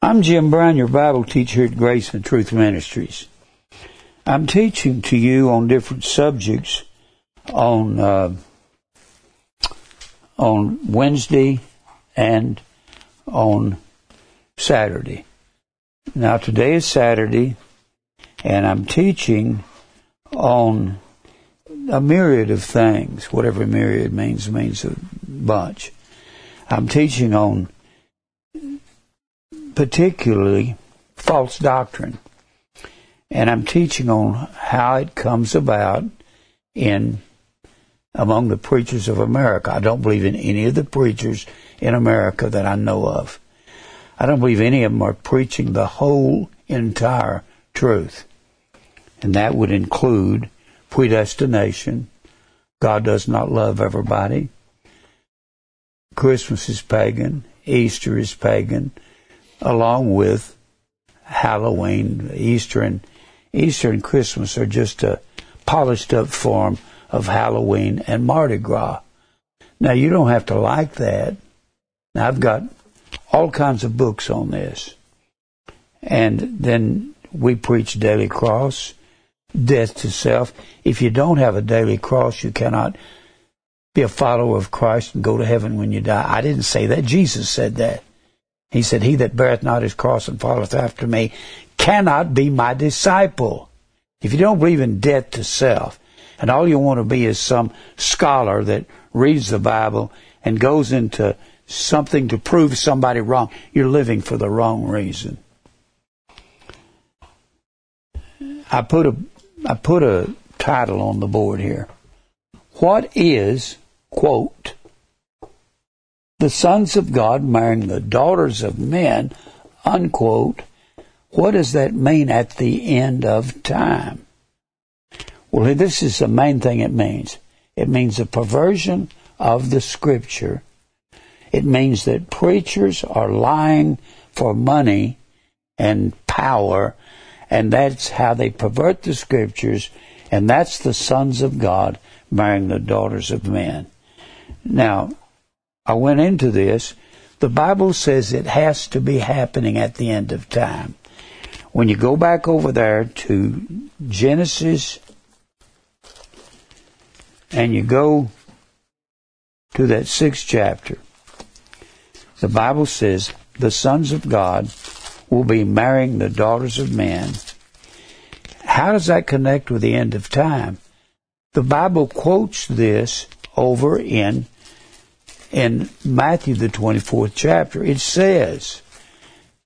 I'm Jim Brown, your Bible teacher at Grace and Truth Ministries. I'm teaching to you on different subjects on uh, on Wednesday and on Saturday. Now today is Saturday, and I'm teaching on a myriad of things. Whatever myriad means means a bunch. I'm teaching on particularly false doctrine. And I'm teaching on how it comes about in among the preachers of America. I don't believe in any of the preachers in America that I know of. I don't believe any of them are preaching the whole entire truth. And that would include predestination. God does not love everybody. Christmas is pagan. Easter is pagan along with Halloween, Easter, and Easter and Christmas are just a polished up form of Halloween and Mardi Gras. Now you don't have to like that. Now I've got all kinds of books on this. And then we preach daily cross, death to self. If you don't have a daily cross, you cannot be a follower of Christ and go to heaven when you die. I didn't say that. Jesus said that. He said, He that beareth not his cross and followeth after me cannot be my disciple. If you don't believe in death to self, and all you want to be is some scholar that reads the Bible and goes into something to prove somebody wrong, you're living for the wrong reason. I put a I put a title on the board here. What is, quote, the sons of God marrying the daughters of men, unquote. What does that mean at the end of time? Well, this is the main thing it means. It means a perversion of the scripture. It means that preachers are lying for money and power, and that's how they pervert the scriptures, and that's the sons of God marrying the daughters of men. Now, I went into this. The Bible says it has to be happening at the end of time. When you go back over there to Genesis and you go to that sixth chapter, the Bible says the sons of God will be marrying the daughters of men. How does that connect with the end of time? The Bible quotes this over in in Matthew, the 24th chapter, it says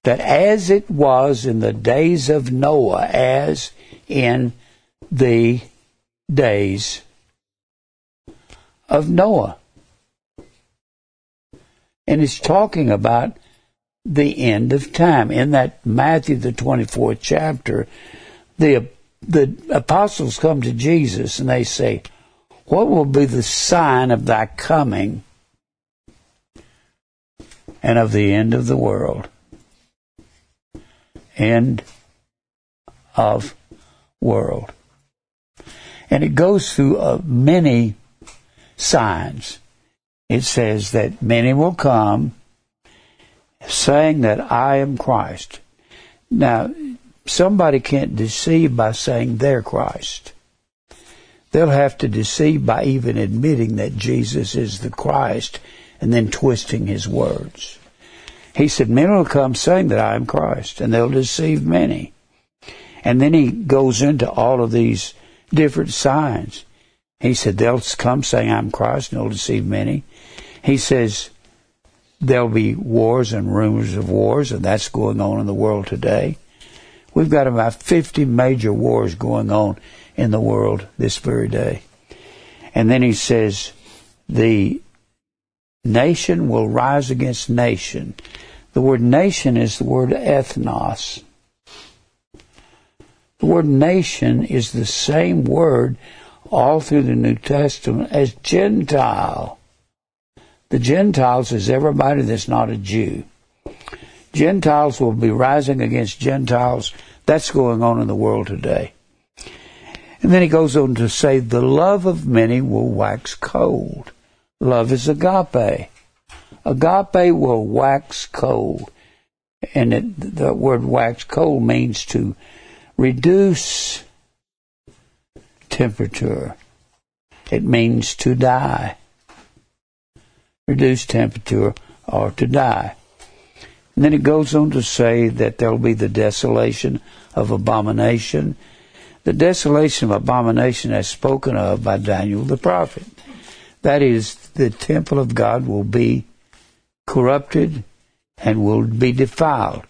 that as it was in the days of Noah, as in the days of Noah. And it's talking about the end of time. In that Matthew, the 24th chapter, the, the apostles come to Jesus and they say, What will be the sign of thy coming and of the end of the world. End of world. And it goes through uh, many signs. It says that many will come saying that I am Christ. Now, somebody can't deceive by saying they're Christ. They'll have to deceive by even admitting that Jesus is the Christ and then twisting his words. He said, Men will come saying that I am Christ, and they'll deceive many. And then he goes into all of these different signs. He said, They'll come saying I'm Christ, and they'll deceive many. He says, There'll be wars and rumors of wars, and that's going on in the world today. We've got about 50 major wars going on in the world this very day. And then he says, the Nation will rise against nation. The word nation is the word ethnos. The word nation is the same word all through the New Testament as Gentile. The Gentiles is everybody that's not a Jew. Gentiles will be rising against Gentiles. That's going on in the world today. And then he goes on to say, the love of many will wax cold. Love is agape. Agape will wax cold. and it, the word wax cold means to reduce temperature. It means to die. Reduce temperature or to die. And then it goes on to say that there will be the desolation of abomination. The desolation of abomination as spoken of by Daniel the prophet. That is, the temple of God will be corrupted and will be defiled.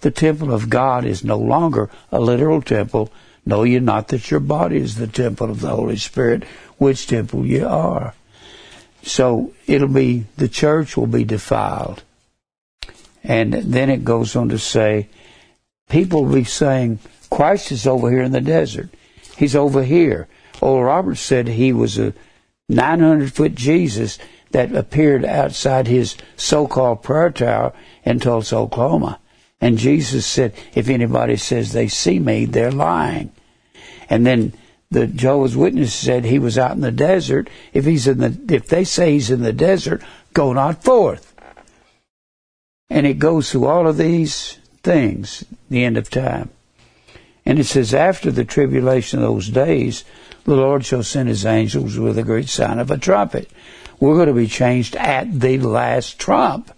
The temple of God is no longer a literal temple. Know ye not that your body is the temple of the Holy Spirit, which temple ye are. So it'll be, the church will be defiled. And then it goes on to say, people will be saying, Christ is over here in the desert. He's over here. Oral Roberts said he was a 900 foot Jesus that appeared outside his so-called prayer tower in Tulsa, Oklahoma. And Jesus said, if anybody says they see me, they're lying. And then the Jehovah's Witness said he was out in the desert. If he's in the, if they say he's in the desert, go not forth. And it goes through all of these things, the end of time. And it says, after the tribulation of those days, the Lord shall send his angels with a great sound of a trumpet. We're going to be changed at the last trump.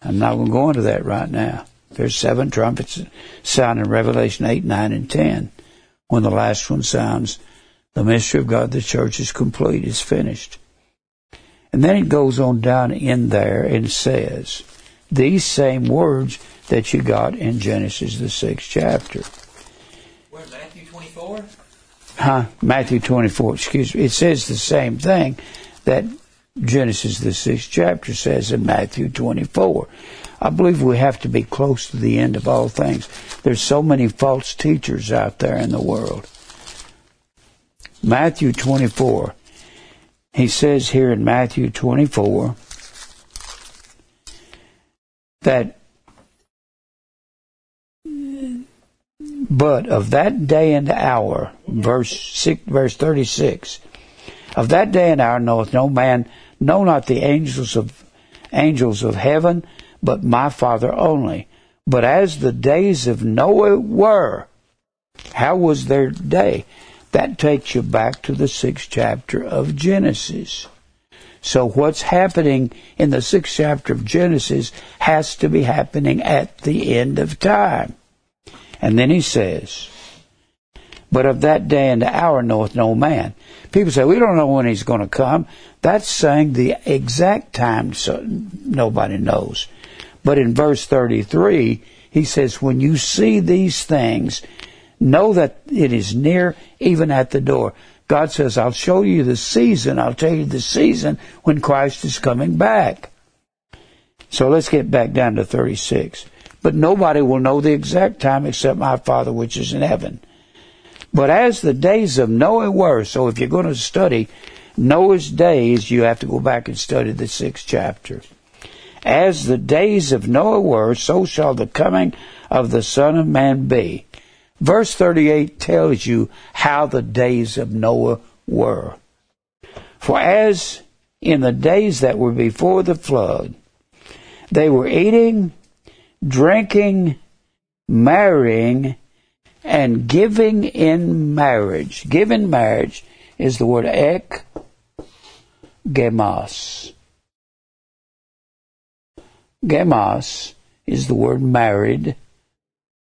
I'm not going to go into that right now. There's seven trumpets sound in Revelation 8, 9, and 10. When the last one sounds, the mystery of God, the church is complete, is finished. And then it goes on down in there and says these same words that you got in Genesis, the sixth chapter. Where, Matthew 24? Huh? Matthew 24, excuse me. It says the same thing that Genesis, the sixth chapter, says in Matthew 24. I believe we have to be close to the end of all things. There's so many false teachers out there in the world. Matthew 24. He says here in Matthew 24 that but of that day and hour, verse six, verse 36, of that day and hour knoweth no man, know not the angels of angels of heaven, but my Father only. But as the days of Noah were, how was their day? That takes you back to the sixth chapter of Genesis. So what's happening in the sixth chapter of Genesis has to be happening at the end of time. And then he says, but of that day and the hour knoweth no man. People say, we don't know when he's going to come. That's saying the exact time so nobody knows. But in verse 33, he says, when you see these things, know that it is near, even at the door. God says, I'll show you the season, I'll tell you the season when Christ is coming back. So let's get back down to 36. But nobody will know the exact time except my Father which is in heaven. But as the days of Noah were, so if you're going to study Noah's days, you have to go back and study the sixth chapter. As the days of Noah were, so shall the coming of the Son of Man be. Verse 38 tells you how the days of Noah were. For as in the days that were before the flood, they were eating, drinking, marrying, and giving in marriage. Giving marriage is the word ek gemas. Gemas is the word married.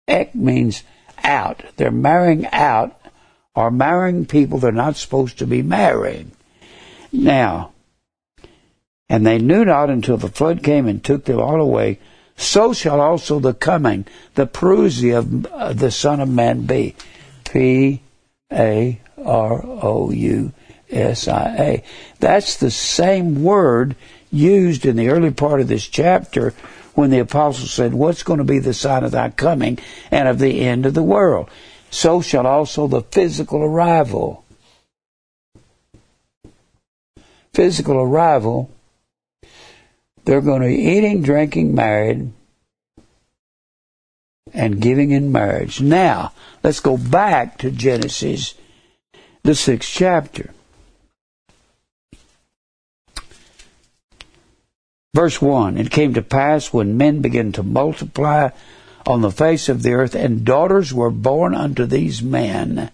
Ek means out. They're marrying out or marrying people they're not supposed to be marrying. Now, and they knew not until the flood came and took them all away. So shall also the coming, the parousia of uh, the Son of Man be. P A R O U S I A. That's the same word used in the early part of this chapter when the apostle said, What's going to be the sign of thy coming and of the end of the world? So shall also the physical arrival. Physical arrival. They're going to be eating, drinking, married, and giving in marriage. Now, let's go back to Genesis, the sixth chapter. Verse 1 It came to pass when men began to multiply on the face of the earth, and daughters were born unto these men,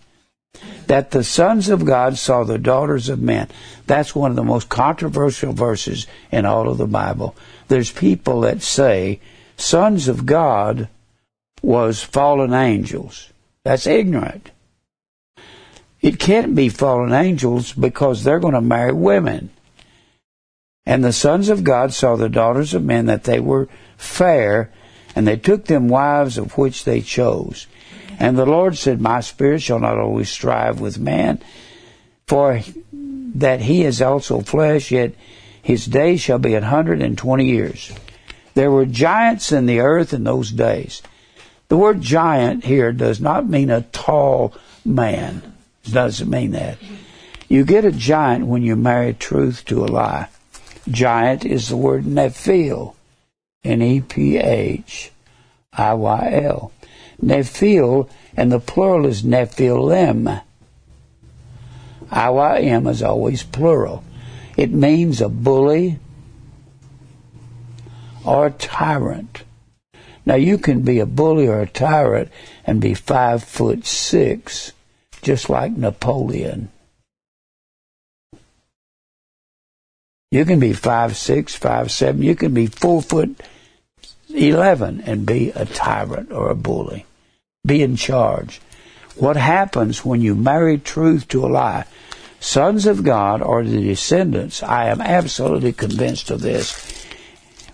that the sons of God saw the daughters of men. That's one of the most controversial verses in all of the Bible. There's people that say sons of God was fallen angels. That's ignorant. It can't be fallen angels because they're going to marry women. And the sons of God saw the daughters of men that they were fair, and they took them wives of which they chose. And the Lord said, My spirit shall not always strive with man, for that he is also flesh, yet his days shall be an hundred and twenty years. There were giants in the earth in those days. The word giant here does not mean a tall man. It doesn't mean that. You get a giant when you marry truth to a lie. Giant is the word Nephil. N-E-P-H-I-Y-L. Nephil, and the plural is Nephilim. I-Y-M is always plural. It means a bully or a tyrant. Now you can be a bully or a tyrant and be five foot six, just like Napoleon. You can be five six, five seven. You can be four foot eleven and be a tyrant or a bully. Be in charge. What happens when you marry truth to a lie? Sons of God are the descendants. I am absolutely convinced of this.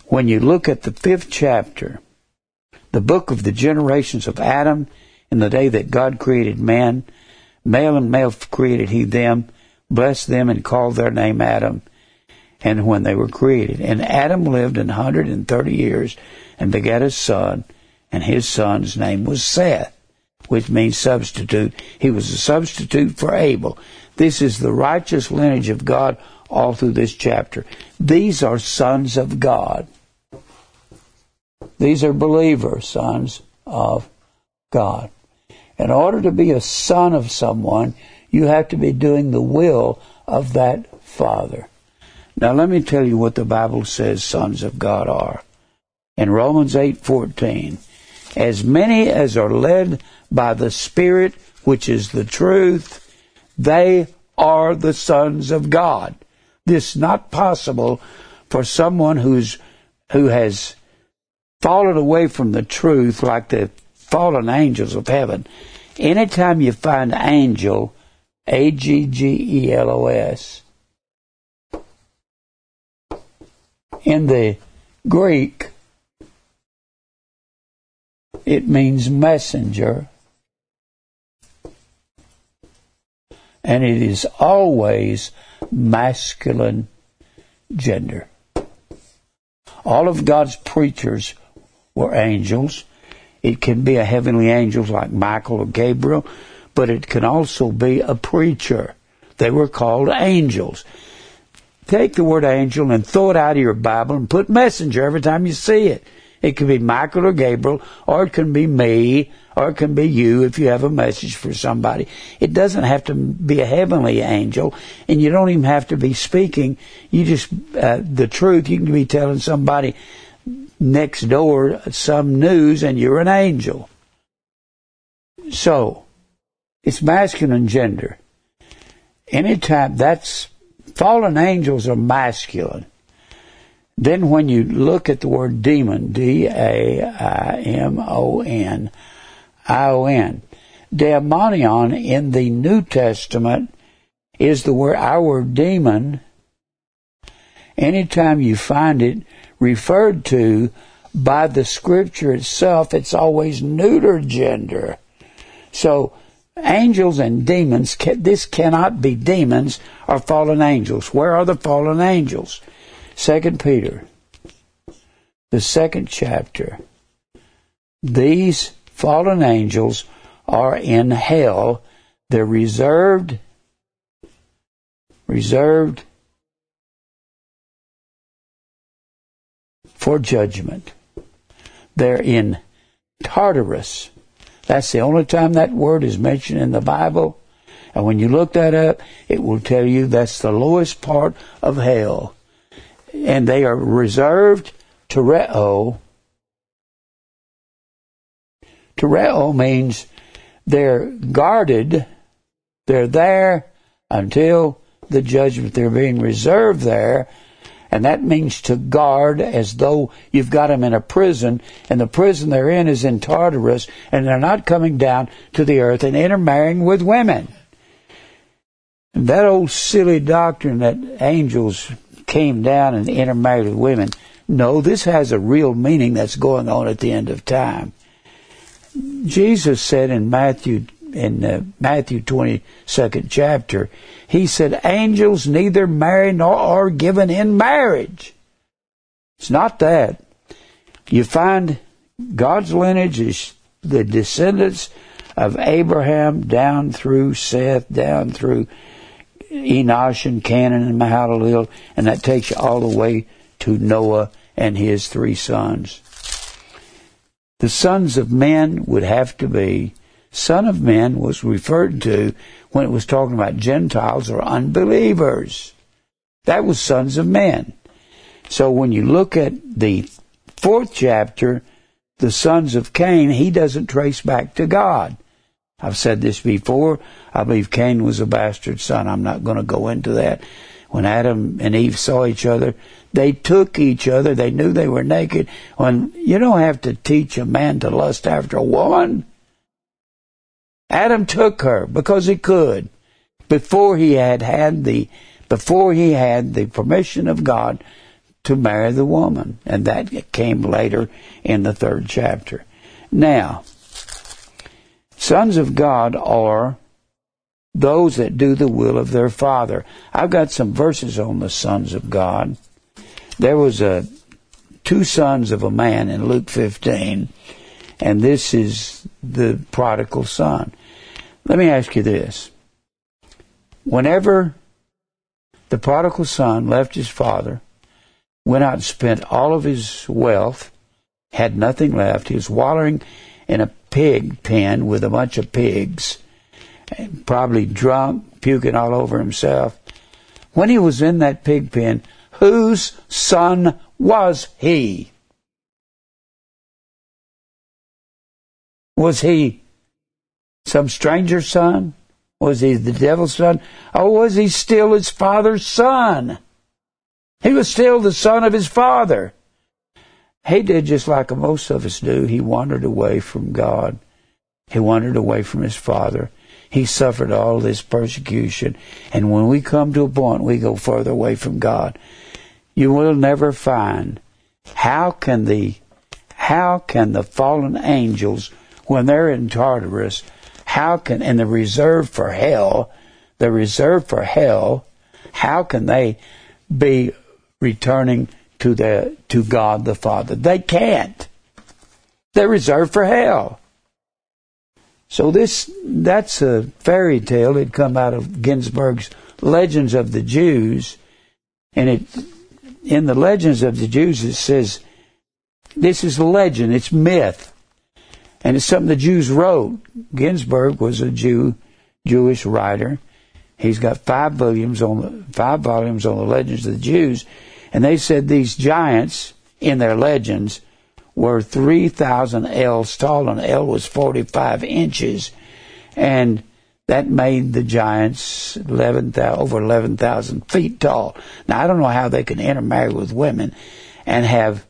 When you look at the fifth chapter, the book of the generations of Adam, in the day that God created man, male and male created he them, blessed them and called their name Adam and when they were created. And Adam lived an hundred and thirty years and begat a son, and his son's name was Seth, which means substitute. He was a substitute for Abel. This is the righteous lineage of God all through this chapter. These are sons of God. These are believers, sons of God. In order to be a son of someone, you have to be doing the will of that Father. Now let me tell you what the Bible says sons of God are. In Romans 8:14, as many as are led by the Spirit, which is the truth, they are the sons of God. This is not possible for someone who's who has fallen away from the truth like the fallen angels of heaven. Anytime you find angel, A G G E L O S, In the Greek, it means messenger, and it is always masculine gender. All of God's preachers were angels. It can be a heavenly angel like Michael or Gabriel, but it can also be a preacher. They were called angels take the word angel and throw it out of your Bible and put messenger every time you see it. It can be Michael or Gabriel, or it can be me, or it can be you if you have a message for somebody. It doesn't have to be a heavenly angel, and you don't even have to be speaking. You just, uh, the truth, you can be telling somebody next door some news, and you're an angel. So, it's masculine gender. Anytime, that's Fallen angels are masculine. Then when you look at the word demon, D-A-I-M-O-N, I-O-N, daemonion in the New Testament is the word, our demon. Anytime you find it referred to by the scripture itself, it's always neuter gender. So angels and demons, this cannot be demons or fallen angels. Where are the fallen angels? Second Peter, the second chapter. These fallen angels are in hell. They're reserved, reserved for judgment. They're in Tartarus that's the only time that word is mentioned in the Bible. And when you look that up, it will tell you that's the lowest part of hell. And they are reserved to Re'o. Tereo means they're guarded, they're there until the judgment. They're being reserved there, and that means to guard as though you've got them in a prison, and the prison they're in is in Tartarus, and they're not coming down to the earth and intermarrying with women. And that old silly doctrine that angels came down and intermarried with women. No, this has a real meaning that's going on at the end of time. Jesus said in Matthew in uh, Matthew 22nd chapter, he said, angels neither marry nor are given in marriage. It's not that. You find God's lineage is the descendants of Abraham down through Seth, down through Enosh and Cainan and Mahalalel, and that takes you all the way to Noah and his three sons. The sons of men would have to be Son of Man was referred to when it was talking about Gentiles or unbelievers. That was sons of men. So when you look at the fourth chapter, the sons of Cain, he doesn't trace back to God. I've said this before. I believe Cain was a bastard son. I'm not going to go into that. When Adam and Eve saw each other, they took each other. They knew they were naked. When you don't have to teach a man to lust after a woman. Adam took her because he could before he had had the before he had the permission of God to marry the woman and that came later in the third chapter. Now, sons of God are those that do the will of their father. I've got some verses on the sons of God. There was a two sons of a man in Luke 15 and this is the prodigal son. Let me ask you this. Whenever the prodigal son left his father, went out and spent all of his wealth, had nothing left, he was wallowing in a pig pen with a bunch of pigs, probably drunk, puking all over himself. When he was in that pig pen, whose son was he? Was he some stranger's son? Was he the devil's son? Or was he still his father's son? He was still the son of his father. He did just like most of us do. He wandered away from God. He wandered away from his father. He suffered all this persecution. And when we come to a point we go further away from God, you will never find how can the how can the fallen angels when they're in Tartarus how can, in the reserve for hell, the reserve for hell, how can they be returning to the, to God the Father? They can't. They're reserved for hell. So this, that's a fairy tale. It come out of Ginzberg's Legends of the Jews. And it, in the Legends of the Jews, it says, this is legend, it's myth. And it's something the Jews wrote. Ginzberg was a Jew, Jewish writer. He's got five volumes on the five volumes on the legends of the Jews, and they said these giants in their legends were three thousand ells tall, and ell was forty-five inches, and that made the giants 11, 000, over eleven thousand feet tall. Now I don't know how they can intermarry with women and have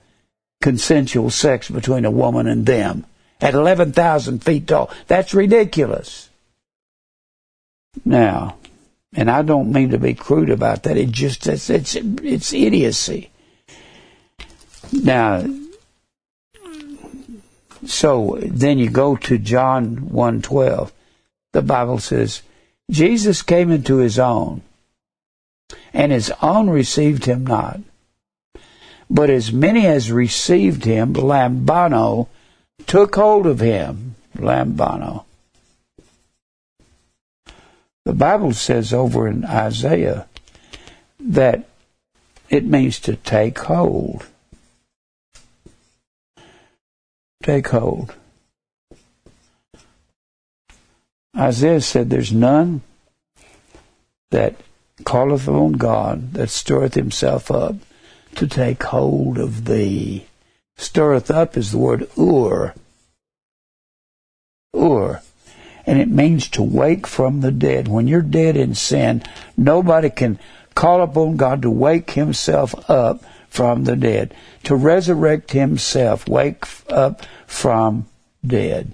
consensual sex between a woman and them at 11,000 feet tall. That's ridiculous. Now, and I don't mean to be crude about that. It just it's it's, it's idiocy. Now, so then you go to John 1:12. The Bible says Jesus came into his own, and his own received him not. But as many as received him, lambano, took hold of him, lambano. The Bible says over in Isaiah that it means to take hold. Take hold. Isaiah said, There's none that calleth on God that stirreth himself up to take hold of thee. Stirreth up is the word ur. Ur. And it means to wake from the dead. When you're dead in sin, nobody can call upon God to wake himself up from the dead, to resurrect himself, wake up from dead.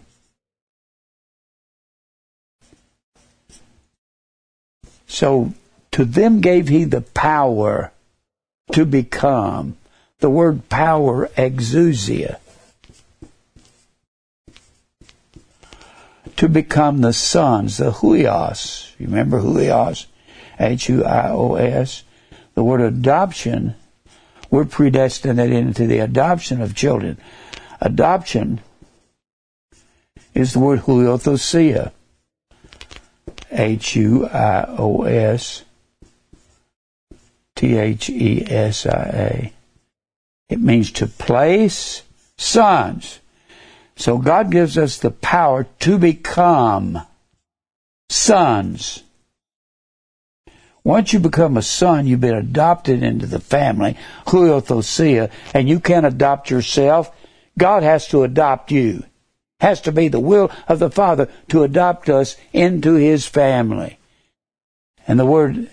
So to them gave he the power to become. The word power, exousia. To become the sons, the huios. Remember huios? H-U-I-O-S. The word adoption, we're predestinated into the adoption of children. Adoption is the word huiothesia. H U I O S T H E S I A. It means to place sons. So God gives us the power to become sons. Once you become a son, you've been adopted into the family, huiothesia, and you can't adopt yourself. God has to adopt you has to be the will of the Father to adopt us into His family. And the word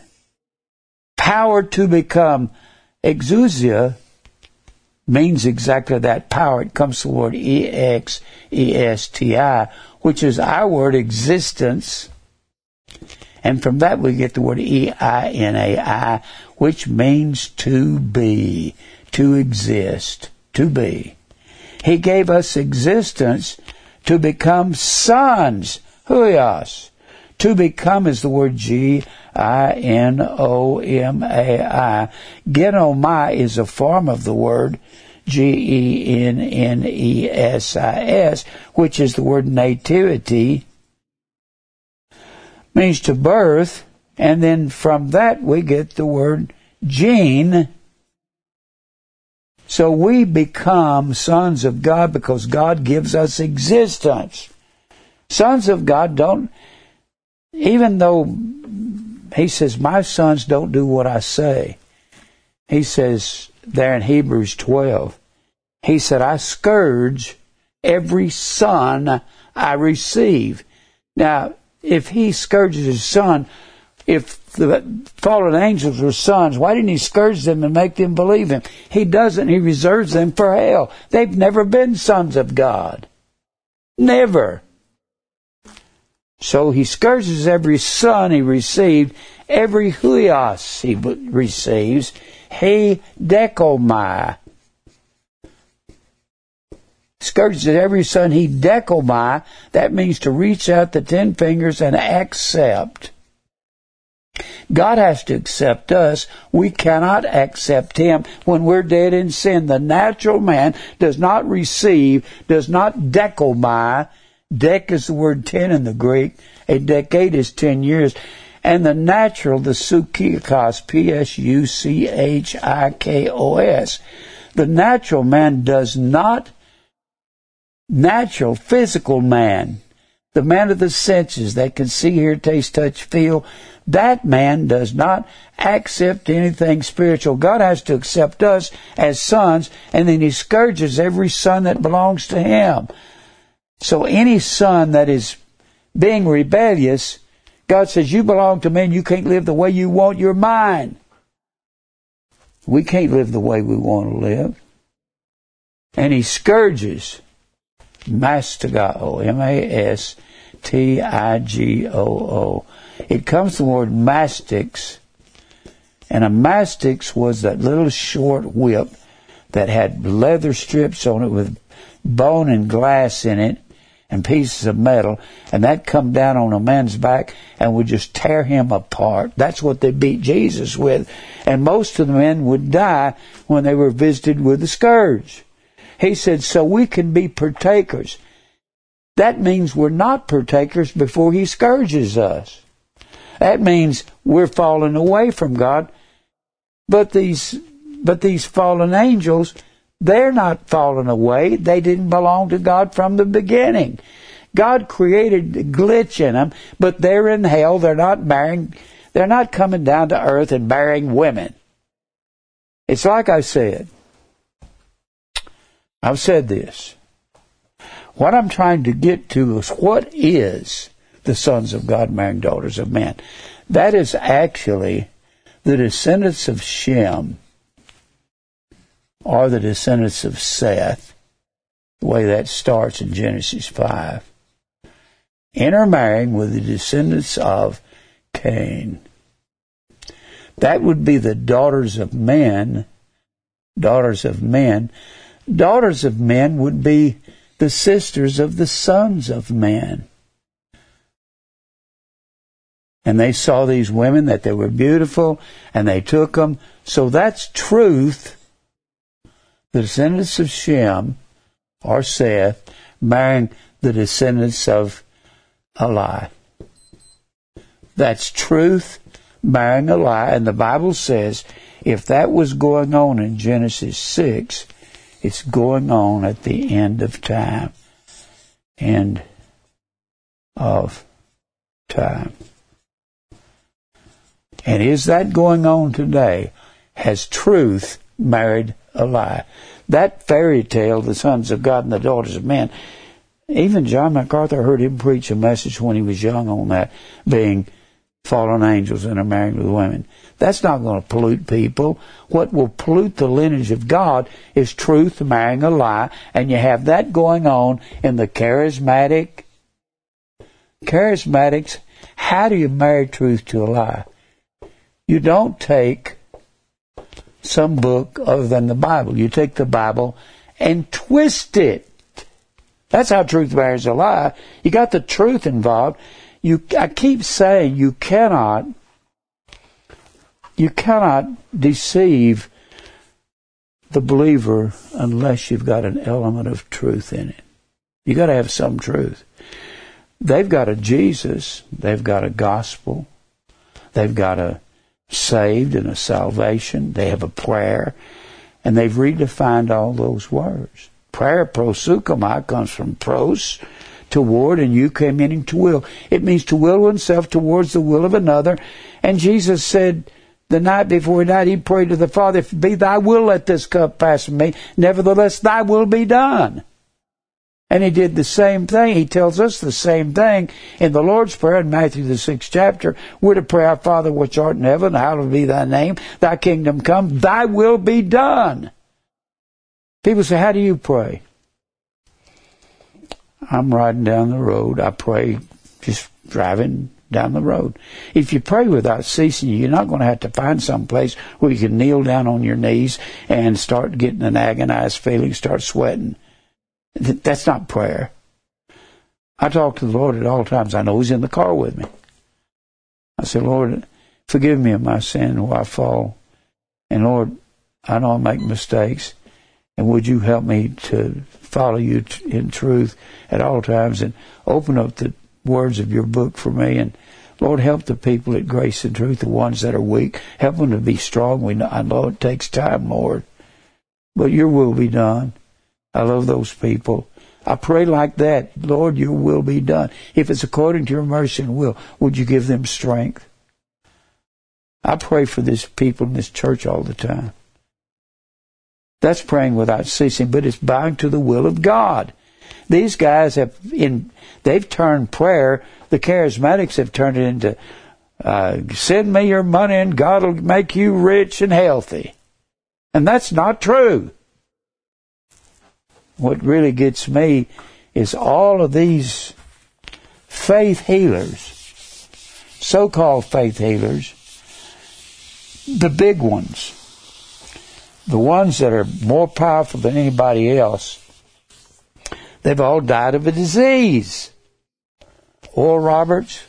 power to become exousia means exactly that power. It comes from the word E-X-E-S-T-I, which is our word existence. And from that we get the word E-I-N-A-I, which means to be, to exist, to be. He gave us existence to become sons. Huios. To become is the word G I N O M A I. Genomai is a form of the word G E N N E S I S, which is the word nativity, means to birth, and then from that we get the word gene, so we become sons of God because God gives us existence. Sons of God don't, even though he says, my sons don't do what I say. He says there in Hebrews 12, he said, I scourge every son I receive. Now, if he scourges his son, if the fallen angels were sons, why didn't he scourge them and make them believe him? He doesn't. He reserves them for hell. They've never been sons of God. Never. So he scourges every son he received, every huios he receives, he decomai. Scourges at every son he decomai. That means to reach out the ten fingers and accept. God has to accept us. We cannot accept Him when we're dead in sin. The natural man does not receive, does not decomai. Dec is the word ten in the Greek. A decade is ten years. And the natural, the psuchikos, P-S-U-C-H-I-K-O-S. The natural man does not, natural, physical man, the man of the senses that can see, hear, taste, touch, feel, that man does not accept anything spiritual. God has to accept us as sons, and then He scourges every son that belongs to Him. So any son that is being rebellious, God says, You belong to me and you can't live the way you want. You're mine. We can't live the way we want to live. And He scourges mastigoo, M-A-S T I G O O. It comes from the word mastix, and a mastix was that little short whip that had leather strips on it with bone and glass in it and pieces of metal, and that come down on a man's back and would just tear him apart. That's what they beat Jesus with. And most of the men would die when they were visited with the scourge. He said, so we can be partakers. That means we're not partakers before he scourges us. That means we're falling away from God. But these, but these fallen angels, they're not falling away. They didn't belong to God from the beginning. God created a glitch in them, but they're in hell. They're not marrying, they're not coming down to earth and marrying women. It's like I said. I've said this. What I'm trying to get to is what is the sons of God marrying daughters of men? That is actually the descendants of Shem are the descendants of Seth, the way that starts in Genesis 5, intermarrying with the descendants of Cain. That would be the daughters of men, daughters of men. Daughters of men would be the sisters of the sons of men. And they saw these women that they were beautiful and they took them. So that's truth the descendants of Shem or Seth marrying the descendants of a lie. That's truth marrying a lie. And the Bible says if that was going on in Genesis 6, it's going on at the end of time. End of time. And is that going on today? Has truth married a lie. That fairy tale, the sons of God and the daughters of men, even John MacArthur heard him preach a message when he was young on that, being fallen angels and are married with women. That's not going to pollute people. What will pollute the lineage of God is truth marrying a lie, and you have that going on in the charismatic. Charismatics, how do you marry truth to a lie? You don't take some book other than the Bible. You take the Bible and twist it. That's how truth bears a lie. You got the truth involved. You, I keep saying you cannot, you cannot deceive the believer unless you've got an element of truth in it. You got to have some truth. They've got a Jesus. They've got a gospel. They've got a saved and a salvation. They have a prayer. And they've redefined all those words. Prayer, proseuchomai, comes from pros, toward, and you came in to will. It means to will oneself towards the will of another. And Jesus said, the night before he died, he prayed to the Father, if it be thy will, let this cup pass from me. Nevertheless, thy will be done. And he did the same thing. He tells us the same thing in the Lord's Prayer in Matthew the sixth chapter. We're to pray, Our Father which art in heaven, hallowed be thy name, thy kingdom come, thy will be done. People say, How do you pray? I'm riding down the road. I pray just driving down the road. If you pray without ceasing, you're not going to have to find some place where you can kneel down on your knees and start getting an agonized feeling, start sweating. That's not prayer. I talk to the Lord at all times. I know He's in the car with me. I say, Lord, forgive me of my sin where I fall. And Lord, I know I make mistakes. And would you help me to follow you in truth at all times and open up the words of your book for me and Lord, help the people at Grace and Truth, the ones that are weak. Help them to be strong. We know, I know it takes time, Lord. But your will be done. I love those people. I pray like that. Lord, your will be done. If it's according to your mercy and will, would you give them strength? I pray for these people in this church all the time. That's praying without ceasing, but it's bowing to the will of God. These guys have in they've turned prayer. The charismatics have turned it into uh, send me your money and God will make you rich and healthy, and that's not true what really gets me is all of these faith healers, so called faith healers, the big ones, the ones that are more powerful than anybody else, they've all died of a disease. Oral Roberts,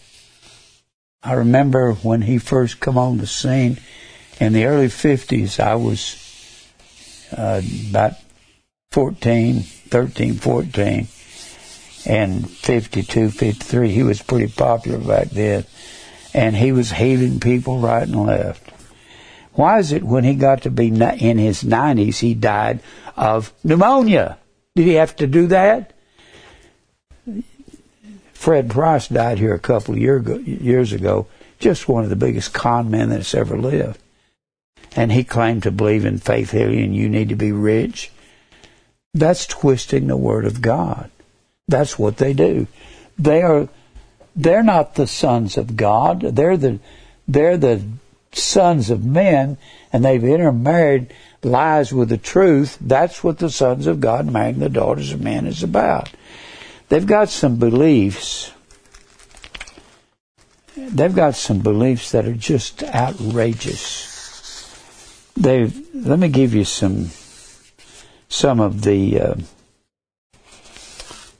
I remember when he first come on the scene in the early 50s, I was uh, about 14, 13, 14, and 52, 53. He was pretty popular back then. And he was healing people right and left. Why is it when he got to be in his 90s, he died of pneumonia? Did he have to do that? Fred Price died here a couple year ago, years ago, just one of the biggest con men that's ever lived. and he claimed to believe in faith healing you need to be rich. That's twisting the word of God. That's what they do. They are they're not the sons of God. They're the they're the sons of men and they've intermarried lies with the truth. That's what the sons of God marrying the daughters of men is about. They've got some beliefs. They've got some beliefs that are just outrageous. They let me give you some some of the uh,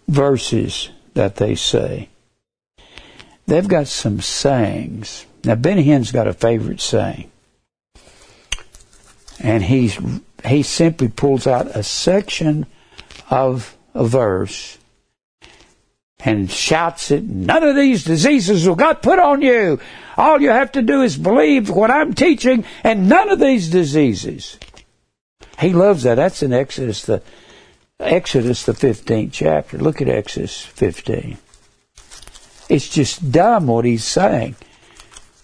verses that they say. They've got some sayings. Now Benny Hinn's got a favorite saying and he's he simply pulls out a section of a verse and shouts it, none of these diseases will God put on you. All you have to do is believe what I'm teaching and none of these diseases. He loves that. That's in Exodus the Exodus the 15th chapter. Look at Exodus 15. It's just dumb what he's saying.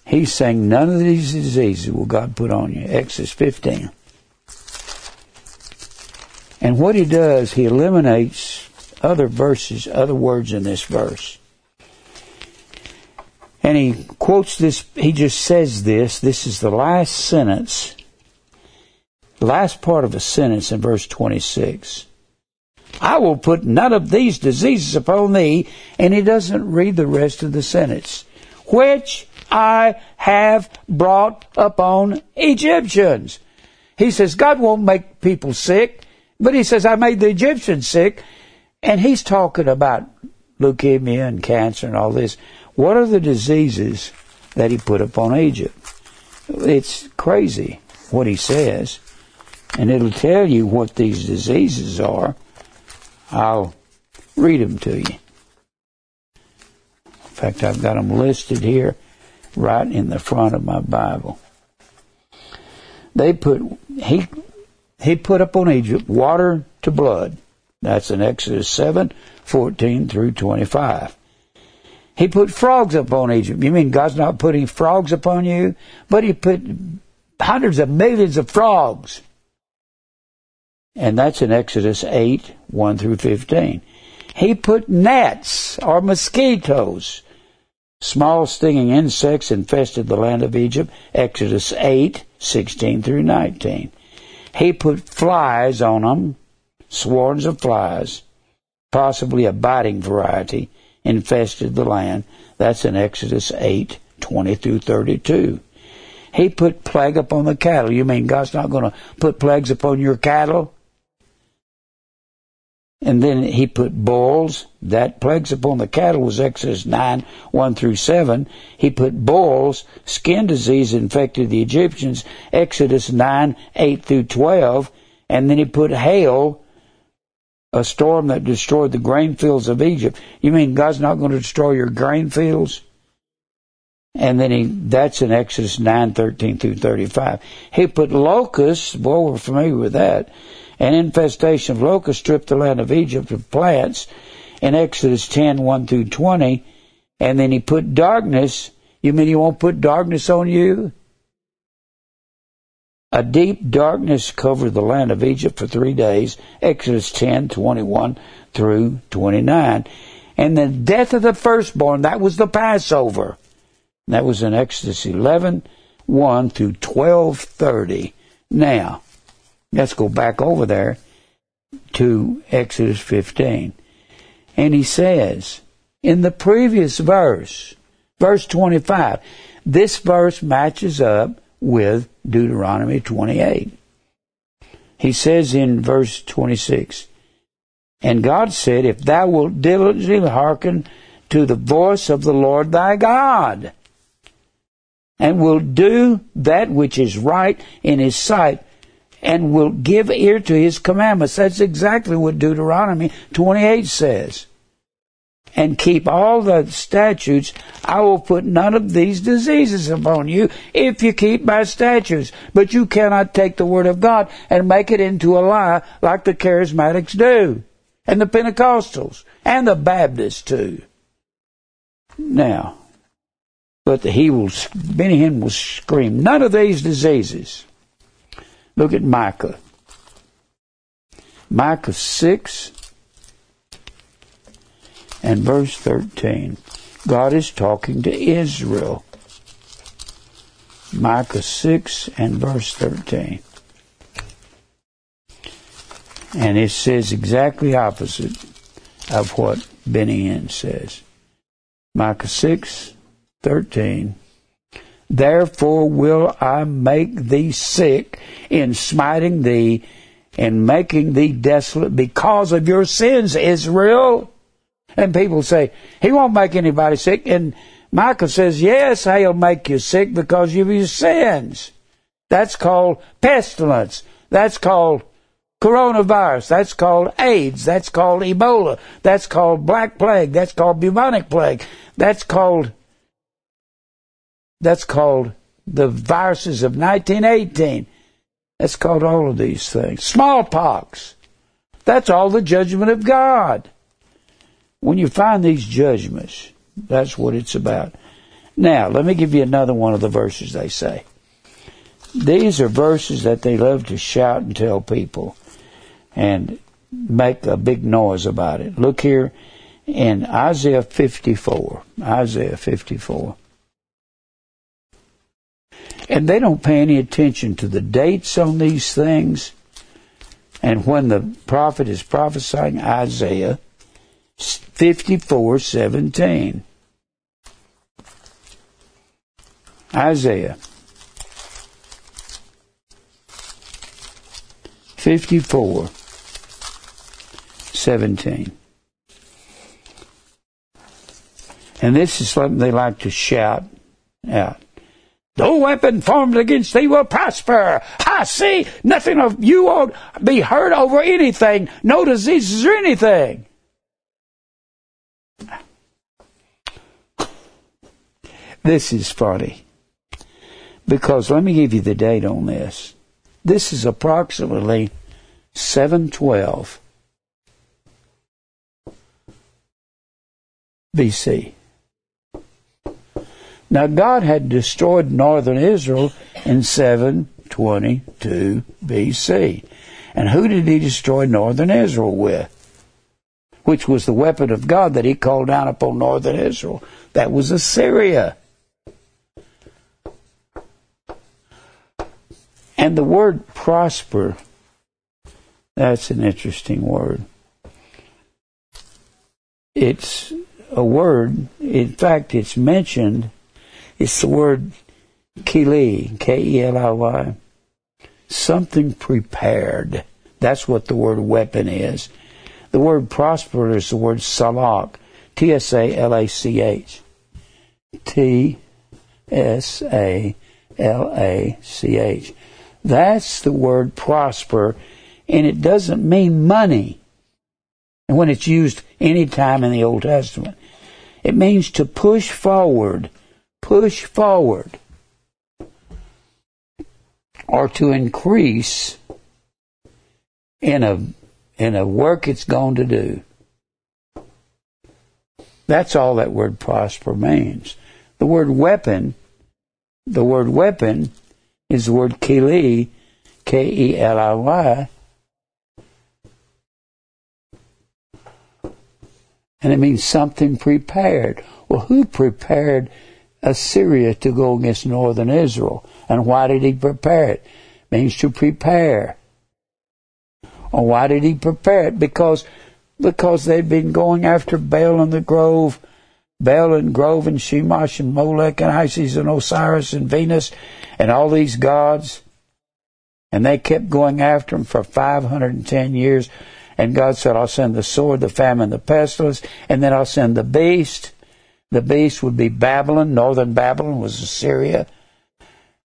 He's saying none of these diseases will God put on you. Exodus 15. And what he does, he eliminates other verses, other words in this verse. And he quotes this, he just says this, this is the last sentence, last part of a sentence in verse 26. I will put none of these diseases upon thee, and he doesn't read the rest of the sentence. Which I have brought upon Egyptians. He says, God won't make people sick, but he says, I made the Egyptians sick. And he's talking about leukemia and cancer and all this. What are the diseases that he put upon Egypt? It's crazy what he says. And it'll tell you what these diseases are. I'll read them to you. In fact, I've got them listed here right in the front of my Bible. They put he he put up on Egypt water to blood. That's in Exodus 7, 14 through 25. He put frogs upon Egypt. You mean God's not putting frogs upon you? But he put hundreds of millions of frogs. And that's in Exodus 8, 1 through 15. He put gnats or mosquitoes Small stinging insects infested the land of Egypt, Exodus 8, 16 through 19. He put flies on them, swarms of flies, possibly a biting variety, infested the land. That's in Exodus 8, 20 through 32. He put plague upon the cattle. You mean God's not going to put plagues upon your cattle? And then he put boils. That plagues upon the cattle was Exodus 9, 1 through 7. He put boils. Skin disease infected the Egyptians. Exodus 9, 8 through 12. And then he put hail, a storm that destroyed the grain fields of Egypt. You mean God's not going to destroy your grain fields? And then he, that's in Exodus 9, 13 through 35. He put locusts, boy, we're familiar with that an infestation of locusts stripped the land of Egypt of plants in Exodus 10, 1 through 20. And then he put darkness. You mean he won't put darkness on you? A deep darkness covered the land of Egypt for three days. Exodus 10, 21 through 29. And the death of the firstborn, that was the Passover. That was in Exodus 11, 1 through 1230. Now, Let's go back over there to Exodus 15. And he says, in the previous verse, verse 25, this verse matches up with Deuteronomy 28. He says in verse 26, And God said, If thou wilt diligently hearken to the voice of the Lord thy God, and will do that which is right in his sight, and will give ear to his commandments. That's exactly what Deuteronomy 28 says. And keep all the statutes. I will put none of these diseases upon you if you keep my statutes. But you cannot take the word of God and make it into a lie like the charismatics do. And the Pentecostals. And the Baptists too. Now, but the, he will, Benny Hinn will scream, none of these diseases Look at Micah. Micah 6 and verse 13. God is talking to Israel. Micah 6 and verse 13. And it says exactly opposite of what Benny Hinn says. Micah 6, 13. Therefore will I make thee sick in smiting thee and making thee desolate because of your sins, Israel. And people say, He won't make anybody sick. And Micah says, Yes, He'll make you sick because of your sins. That's called pestilence. That's called coronavirus. That's called AIDS. That's called Ebola. That's called Black Plague. That's called bubonic plague. That's called that's called the viruses of 1918. That's called all of these things. Smallpox. That's all the judgment of God. When you find these judgments, that's what it's about. Now, let me give you another one of the verses they say. These are verses that they love to shout and tell people and make a big noise about it. Look here in Isaiah 54. Isaiah 54. And they don't pay any attention to the dates on these things. And when the prophet is prophesying, Isaiah 54 17. Isaiah 54 17. And this is something they like to shout out. No weapon formed against thee will prosper. I see nothing of you won't be hurt over anything, no diseases or anything. This is funny. Because let me give you the date on this. This is approximately 712 BC. Now, God had destroyed northern Israel in 722 BC. And who did he destroy northern Israel with? Which was the weapon of God that he called down upon northern Israel. That was Assyria. And the word prosper, that's an interesting word. It's a word, in fact, it's mentioned it's the word keli, K-E-L-I-Y. Something prepared. That's what the word weapon is. The word prosper is the word salak, T-S-A-L-A-C-H. T-S-A-L-A-C-H. That's the word prosper, and it doesn't mean money. And when it's used any time in the Old Testament, it means to push forward, push forward or to increase in a in a work it's going to do. That's all that word prosper means. The word weapon, the word weapon is the word keli, K E L I Y. And it means something prepared. Well, who prepared Assyria to go against northern Israel. And why did he prepare it? means to prepare. Or why did he prepare it? Because because they'd been going after Baal in the grove, Baal and Grove and Shemash and Molech and Isis and Osiris and Venus and all these gods. And they kept going after them for 510 years. And God said, I'll send the sword, the famine, the pestilence, and then I'll send the beast the beast would be Babylon. Northern Babylon was Assyria.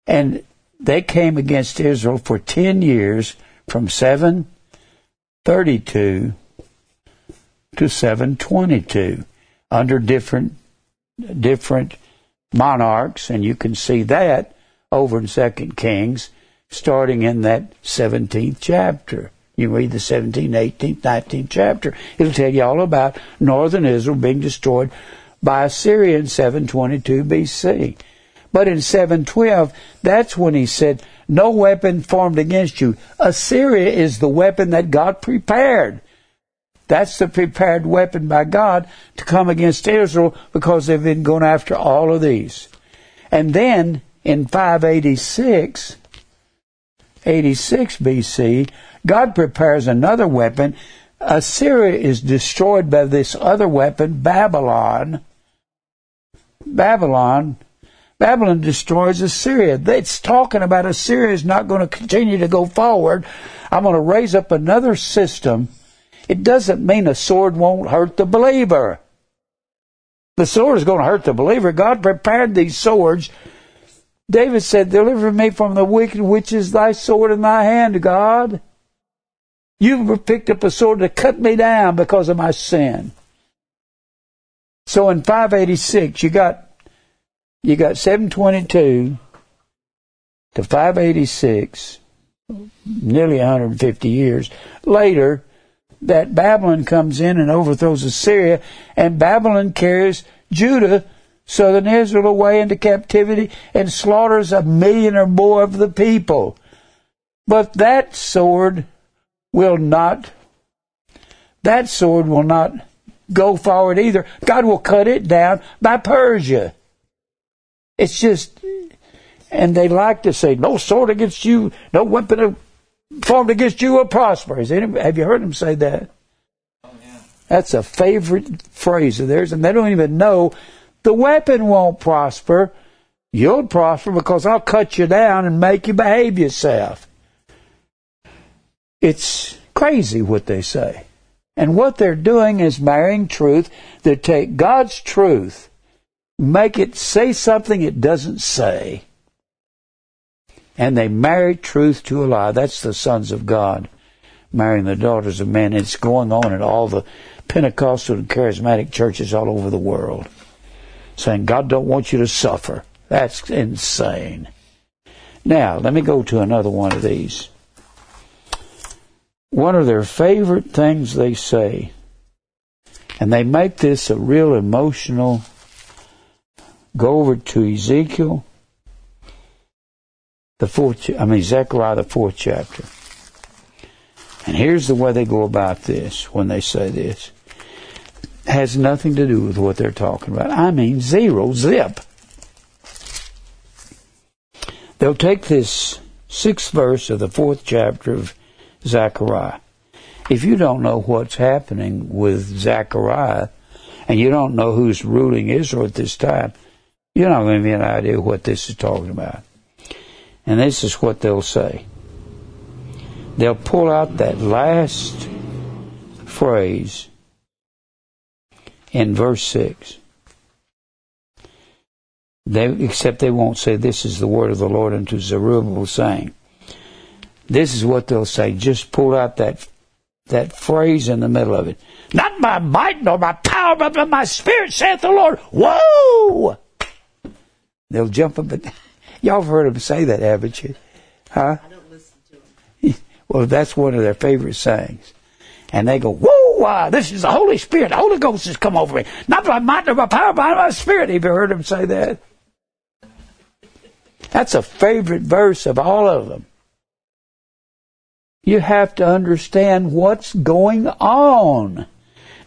And they came against Israel for 10 years from 732 to 722 under different different monarchs and you can see that over in second kings starting in that 17th chapter you read the 17th 18th 19th chapter it'll tell you all about northern israel being destroyed by Assyria in 722 BC. But in 712, that's when he said, no weapon formed against you. Assyria is the weapon that God prepared. That's the prepared weapon by God to come against Israel because they've been going after all of these. And then in 586, 86 BC, God prepares another weapon. Assyria is destroyed by this other weapon, Babylon. Babylon. Babylon destroys Assyria. It's talking about Assyria is not going to continue to go forward. I'm going to raise up another system. It doesn't mean a sword won't hurt the believer. The sword is going to hurt the believer. God prepared these swords David said, Deliver me from the wicked, which is thy sword in thy hand, God. You've picked up a sword to cut me down because of my sin. So in 586, you got, you got 722 to 586, nearly 150 years later, that Babylon comes in and overthrows Assyria, and Babylon carries Judah southern Israel away into captivity and slaughters a million or more of the people. But that sword will not, that sword will not go forward either. God will cut it down by Persia. It's just, and they like to say, no sword against you, no weapon formed against you will prosper. have you heard them say that? That's a favorite phrase of theirs, and they don't even know the weapon won't prosper. You'll prosper because I'll cut you down and make you behave yourself. It's crazy what they say. And what they're doing is marrying truth. They take God's truth, make it say something it doesn't say. And they marry truth to a lie. That's the sons of God marrying the daughters of men. It's going on in all the Pentecostal and charismatic churches all over the world saying God don't want you to suffer. That's insane. Now, let me go to another one of these. One of their favorite things they say, and they make this a real emotional. Go over to Ezekiel, the fourth, I mean Zechariah, the fourth chapter. And here's the way they go about this when they say this has nothing to do with what they're talking about. I mean, zero, zip. They'll take this sixth verse of the fourth chapter of Zechariah. If you don't know what's happening with Zechariah, and you don't know who's ruling Israel at this time, you're not going to have any idea what this is talking about. And this is what they'll say. They'll pull out that last phrase in verse 6. They, except they won't say, This is the word of the Lord unto Zerubbabel, saying, This is what they'll say. Just pull out that, that phrase in the middle of it. Not by might nor by power, but by my spirit, saith the Lord. Whoa! They'll jump up. And, y'all have heard them say that, haven't you? Huh? I don't listen to them. well, that's one of their favorite sayings and they go, whoa, uh, this is the Holy Spirit. The Holy Ghost has come over me. Not by might nor by power, but by my spirit. Have you heard them say that? That's a favorite verse of all of them. You have to understand what's going on.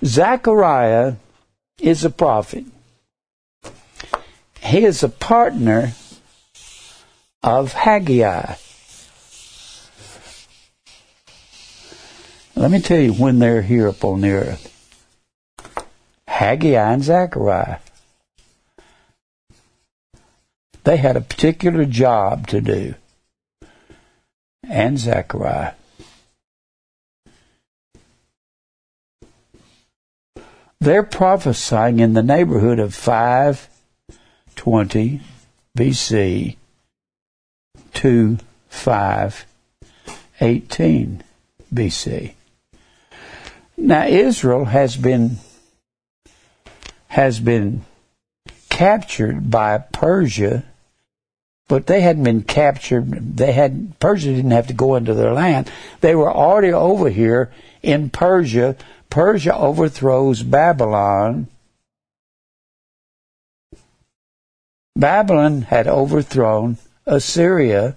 Zechariah is a prophet. He is a partner of Haggai. Let me tell you when they're here upon the earth. Haggai and Zechariah. They had a particular job to do. And Zechariah. They're prophesying in the neighborhood of 520 BC to 518 BC. Now Israel has been has been captured by Persia, but they hadn't been captured. They had Persia didn't have to go into their land. They were already over here in Persia. Persia overthrows Babylon. Babylon had overthrown Assyria.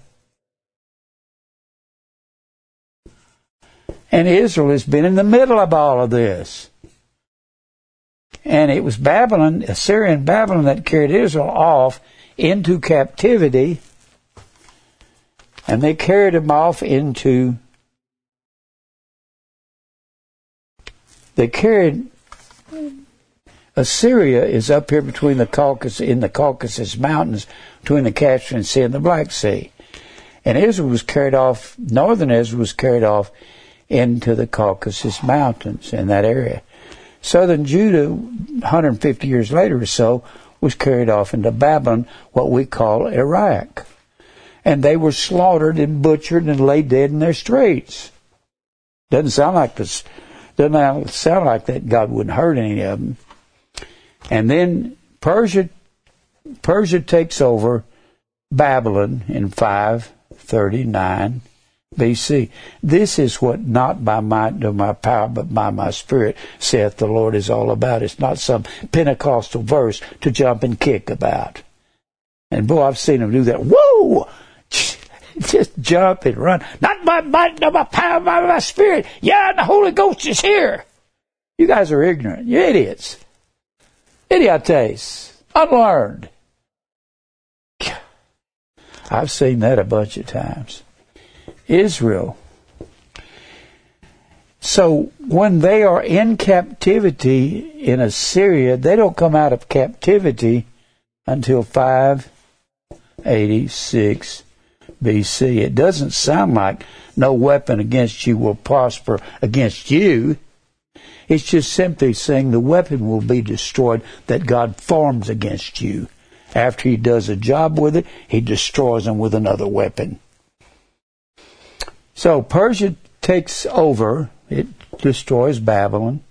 And Israel has been in the middle of all of this. And it was Babylon, Assyrian Babylon, that carried Israel off into captivity. And they carried them off into, they carried, Assyria is up here between the Caucasus, in the Caucasus Mountains, between the Caspian Sea and the Black Sea. And Israel was carried off, northern Israel was carried off into the Caucasus Mountains in that area. Southern Judah, 150 years later or so, was carried off into Babylon, what we call Iraq. And they were slaughtered and butchered and laid dead in their streets. Doesn't sound like this. Doesn't sound like that God wouldn't hurt any of them. And then Persia, Persia takes over Babylon in 539 BC. This is what not by might nor my power, but by my spirit, saith the Lord, is all about. It's not some Pentecostal verse to jump and kick about. And boy, I've seen them do that. Whoa! Just jump and run. Not by might nor by power, by my spirit. Yeah, the Holy Ghost is here. You guys are ignorant. You're idiots. Idiotes. Unlearned. I've seen that a bunch of times. Israel. So when they are in captivity in Assyria, they don't come out of captivity until 586 BC. It doesn't sound like no weapon against you will prosper against you. It's just simply saying the weapon will be destroyed that God forms against you. After he does a job with it, he destroys them with another weapon. So Persia takes over, it destroys Babylon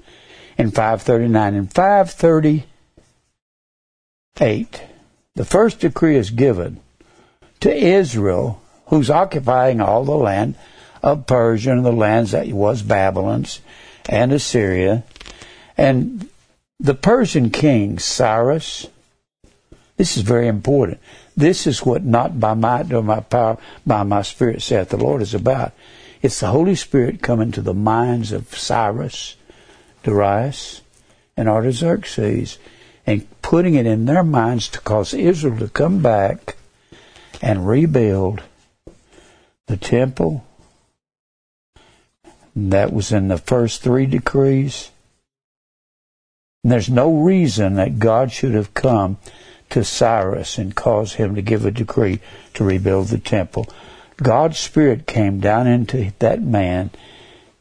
in 539. In 538, the first decree is given to Israel, who's occupying all the land of Persia and the lands that was Babylon's and Assyria. And the Persian king, Cyrus, this is very important. This is what not by might nor my power, by my spirit saith the Lord is about. It's the Holy Spirit coming to the minds of Cyrus, Darius, and Artaxerxes and putting it in their minds to cause Israel to come back and rebuild the temple. That was in the first three decrees. And there's no reason that God should have come to Cyrus and caused him to give a decree to rebuild the temple. God's Spirit came down into that man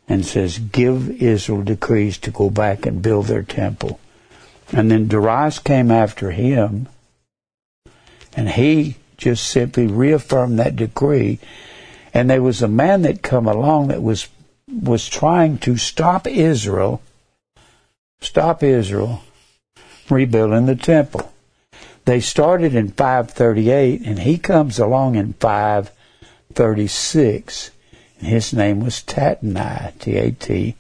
and says, Give Israel decrees to go back and build their temple. And then Darius came after him, and he just simply reaffirmed that decree. And there was a man that come along that was was trying to stop Israel, stop Israel rebuilding the temple. They started in 538, and he comes along in 536. And his name was Tatnai, T A T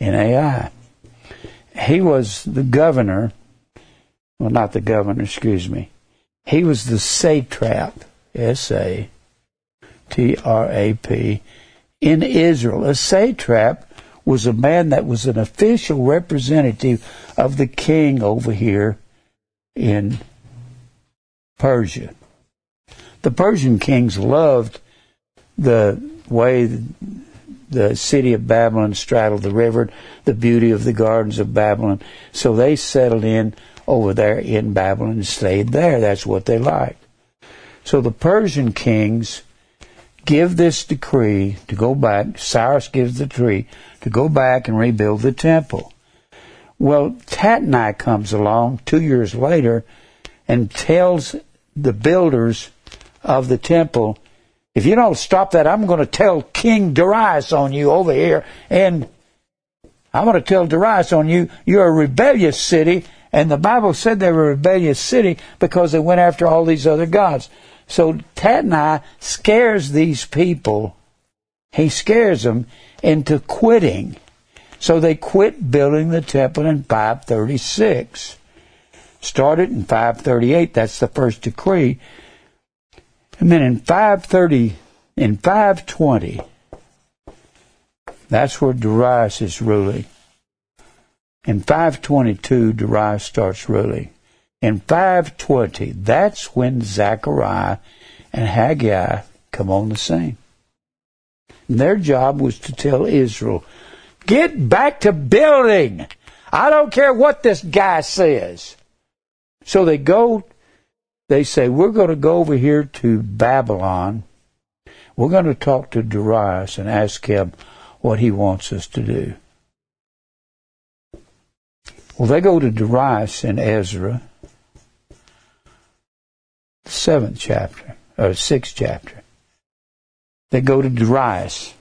N A I. He was the governor, well, not the governor, excuse me. He was the satrap, S A T R A P, in Israel. A satrap was a man that was an official representative of the king over here in Persia. The Persian kings loved the way the city of Babylon straddled the river, the beauty of the gardens of Babylon. So they settled in over there in Babylon and stayed there. That's what they liked. So the Persian kings give this decree to go back. Cyrus gives the decree to go back and rebuild the temple. Well, Tatnai comes along two years later and tells the builders of the temple if you don't stop that, I'm going to tell King Darius on you over here, and I'm going to tell Darius on you, you're a rebellious city, and the Bible said they were a rebellious city because they went after all these other gods. So Tatnai scares these people. He scares them into quitting. So they quit building the temple in 536. Started in 538. That's the first decree. And then in 530, in 520, that's where Darius is ruling. In 522, Darius starts ruling. In 520, that's when Zechariah and Haggai come on the scene. And their job was to tell Israel, get back to building. I don't care what this guy says. So they go, they say, we're going to go over here to Babylon. We're going to talk to Darius and ask him what he wants us to do. Well, they go to Darius in Ezra, the seventh chapter, or sixth chapter. They go to Darius.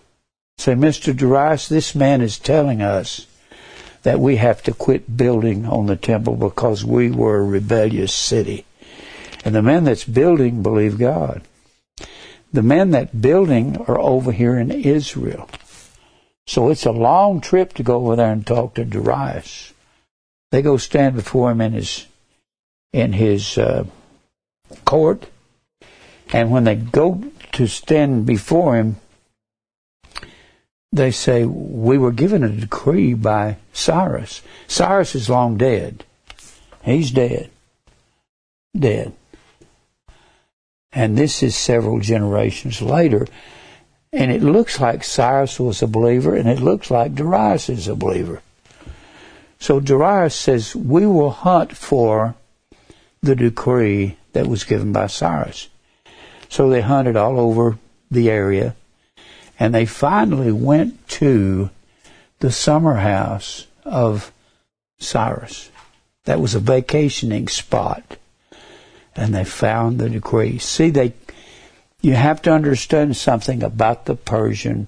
Say, Mr. Darius, this man is telling us that we have to quit building on the temple because we were a rebellious city. And the men that's building believe God. The men that building are over here in Israel. So it's a long trip to go over there and talk to Darius. They go stand before him in his in his uh, court, and when they go to stand before him, they say, "We were given a decree by Cyrus. Cyrus is long dead. He's dead, dead." And this is several generations later. And it looks like Cyrus was a believer, and it looks like Darius is a believer. So Darius says, We will hunt for the decree that was given by Cyrus. So they hunted all over the area, and they finally went to the summer house of Cyrus. That was a vacationing spot. And they found the decree. See, they you have to understand something about the Persian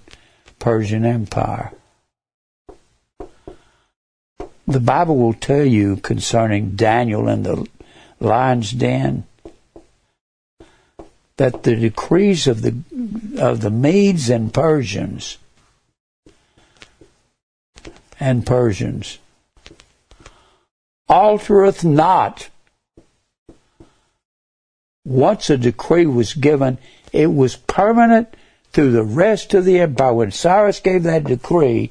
Persian Empire. The Bible will tell you concerning Daniel and the lion's den that the decrees of the of the Medes and Persians and Persians altereth not. Once a decree was given, it was permanent through the rest of the empire. When Cyrus gave that decree,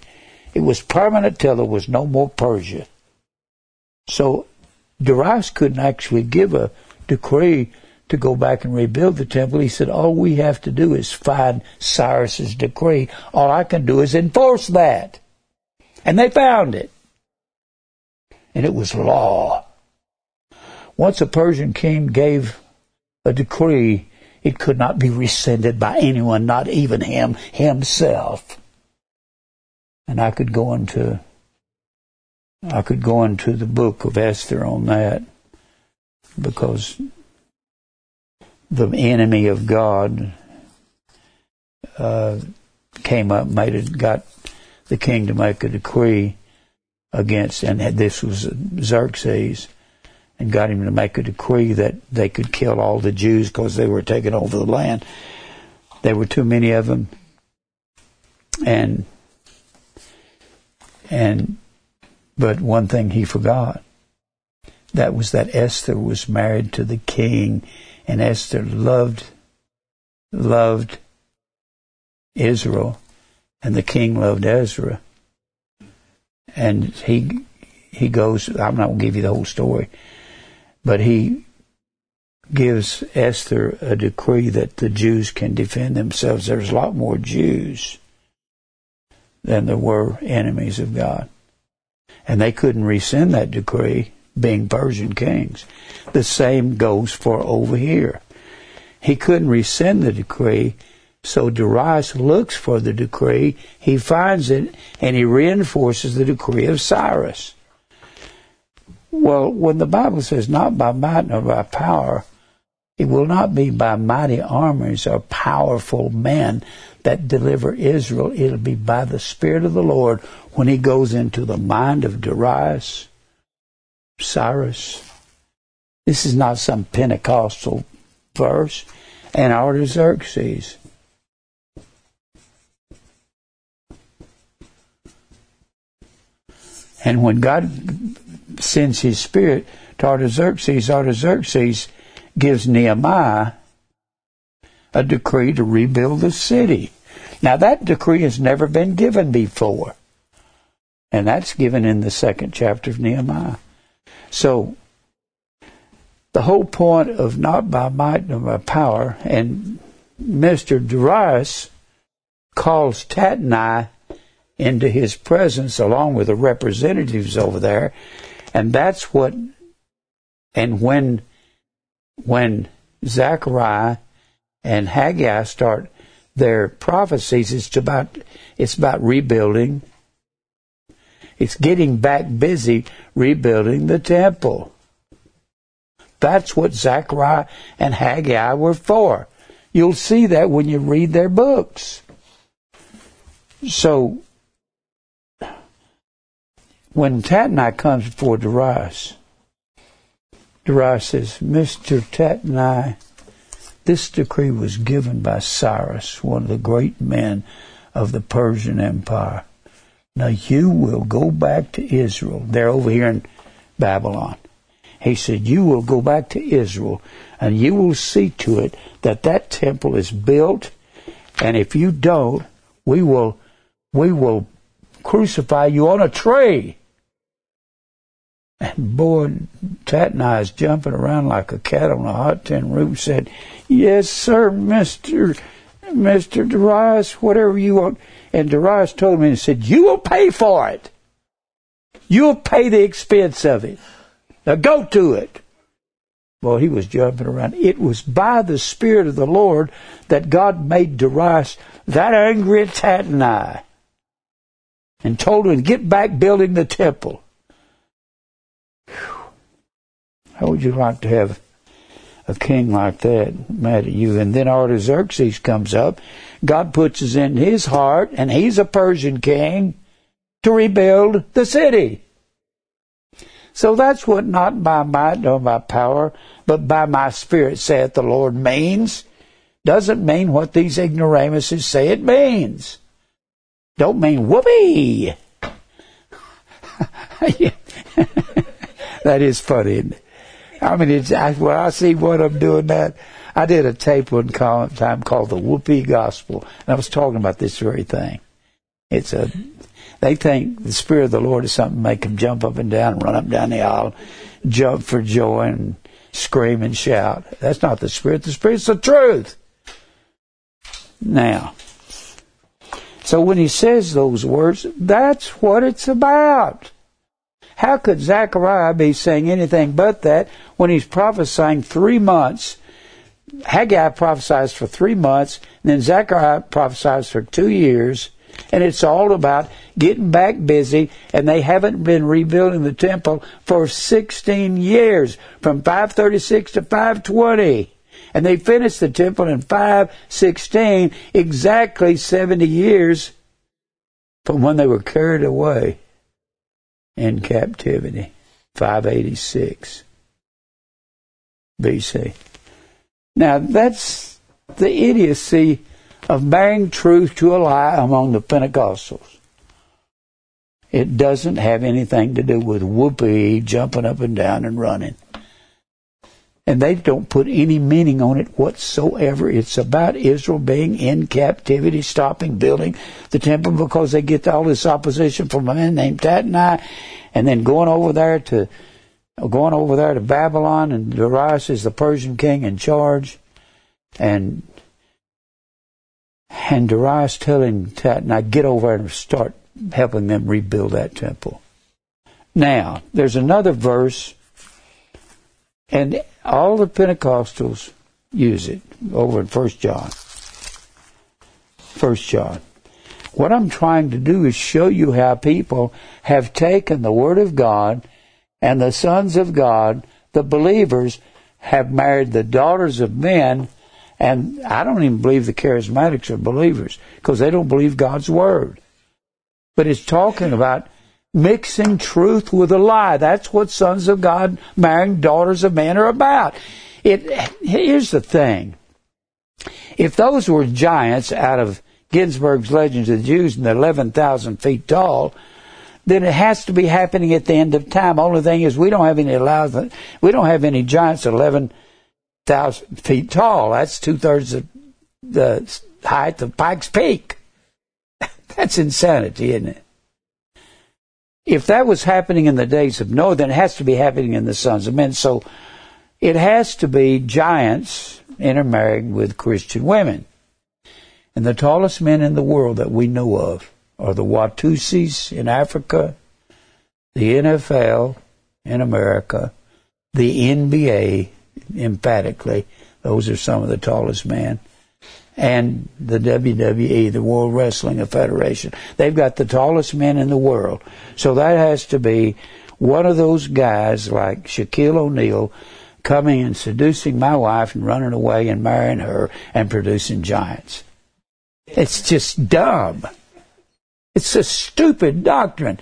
it was permanent till there was no more Persia. So Darius couldn't actually give a decree to go back and rebuild the temple. He said, all we have to do is find Cyrus's decree. All I can do is enforce that. And they found it. And it was law. Once a Persian king gave a decree, it could not be rescinded by anyone, not even him himself. And I could go into I could go into the book of Esther on that because the enemy of God uh, came up, made it, got the king to make a decree against, and this was Xerxes, and got him to make a decree that they could kill all the Jews because they were taking over the land. There were too many of them, and and but one thing he forgot. That was that Esther was married to the king, and Esther loved loved Israel, and the king loved Ezra. And he he goes. I'm not going to give you the whole story, but he gives Esther a decree that the Jews can defend themselves. There's a lot more Jews than there were enemies of God. And they couldn't rescind that decree, being Persian kings. The same goes for over here. He couldn't rescind the decree, so Darius looks for the decree, he finds it, and he reinforces the decree of Cyrus. Well, when the Bible says, not by might nor by power, it will not be by mighty armies or powerful men that deliver Israel. It'll be by the Spirit of the Lord when he goes into the mind of Darius, Cyrus. This is not some Pentecostal verse. And Artaxerxes. And when God sends his spirit, to Artaxerxes, Artaxerxes gives Nehemiah a decree to rebuild the city. Now that decree has never been given before. And that's given in the second chapter of Nehemiah. So the whole point of not by might nor by power, and Mr. Darius calls Tatnai into his presence along with the representatives over there, and that's what. And when when Zechariah and Haggai start their prophecies, it's about it's about rebuilding. It's getting back busy rebuilding the temple. That's what Zechariah and Haggai were for. You'll see that when you read their books. So, when Tatnai comes before Darius, Darius says, Mr. Tatnai, this decree was given by Cyrus, one of the great men of the Persian Empire. Now you will go back to Israel. They're over here in Babylon. He said, You will go back to Israel and you will see to it that that temple is built. And if you don't, we will, we will crucify you on a tree. And boy, Tatnai is jumping around like a cat on a hot tin roof. Said, "Yes, sir, Mister Mister Darius, whatever you want." And Darius told me and said, "You will pay for it. You'll pay the expense of it." Now go to it. Well, he was jumping around. It was by the Spirit of the Lord that God made Darius that angry at Tatnai and told him to get back building the temple. How would you like to have a king like that mad at you? And then Artaxerxes comes up. God puts it in his heart, and he's a Persian king, to rebuild the city. So that's what not by might nor by power, but by my spirit saith the Lord means. Doesn't mean what these ignoramuses say it means. Don't mean whoopee. that is funny. I mean, it's, I, when I see what I'm doing that, I did a tape one time called the Whoopee Gospel, and I was talking about this very thing. It's a they think the Spirit of the Lord is something make them jump up and down, run up down the aisle, jump for joy and scream and shout. That's not the Spirit. The Spirit's the truth. Now, so when he says those words, that's what it's about. How could Zechariah be saying anything but that when he's prophesying three months? Haggai prophesies for three months, and then Zechariah prophesies for two years, and it's all about getting back busy, and they haven't been rebuilding the temple for 16 years, from 536 to 520. And they finished the temple in 516, exactly 70 years from when they were carried away in captivity. 586 BC. Now that's the idiocy of bearing truth to a lie among the Pentecostals. It doesn't have anything to do with whoopee, jumping up and down and running. And they don't put any meaning on it whatsoever. It's about Israel being in captivity, stopping building the temple because they get all this opposition from a man named Tatnai, and then going over there to going over there to Babylon, and Darius is the Persian king in charge, and and Darius telling Tatnai, get over and start helping them rebuild that temple. Now, there's another verse, and all the Pentecostals use it over in First John. First John. What I'm trying to do is show you how people have taken the Word of God and the sons of God, the believers, have married the daughters of men and I don't even believe the charismatics are believers because they don't believe God's word. But it's talking about mixing truth with a lie. That's what sons of God marrying daughters of men are about. It, here's the thing. If those were giants out of Ginzberg's Legends of the Jews and they're 11,000 feet tall, then it has to be happening at the end of time. Only thing is, we don't have any we don't have any giants eleven thousand feet tall. That's two thirds of the height of Pikes Peak. That's insanity, isn't it? If that was happening in the days of Noah, then it has to be happening in the sons of men. So it has to be giants intermarried with Christian women. And the tallest men in the world that we know of are the Watusis in Africa, the NFL in America, the NBA emphatically. Those are some of the tallest men. And the WWE, the World Wrestling Federation. They've got the tallest men in the world. So that has to be one of those guys like Shaquille O'Neal coming and seducing my wife and running away and marrying her and producing giants. It's just dumb. It's a stupid doctrine.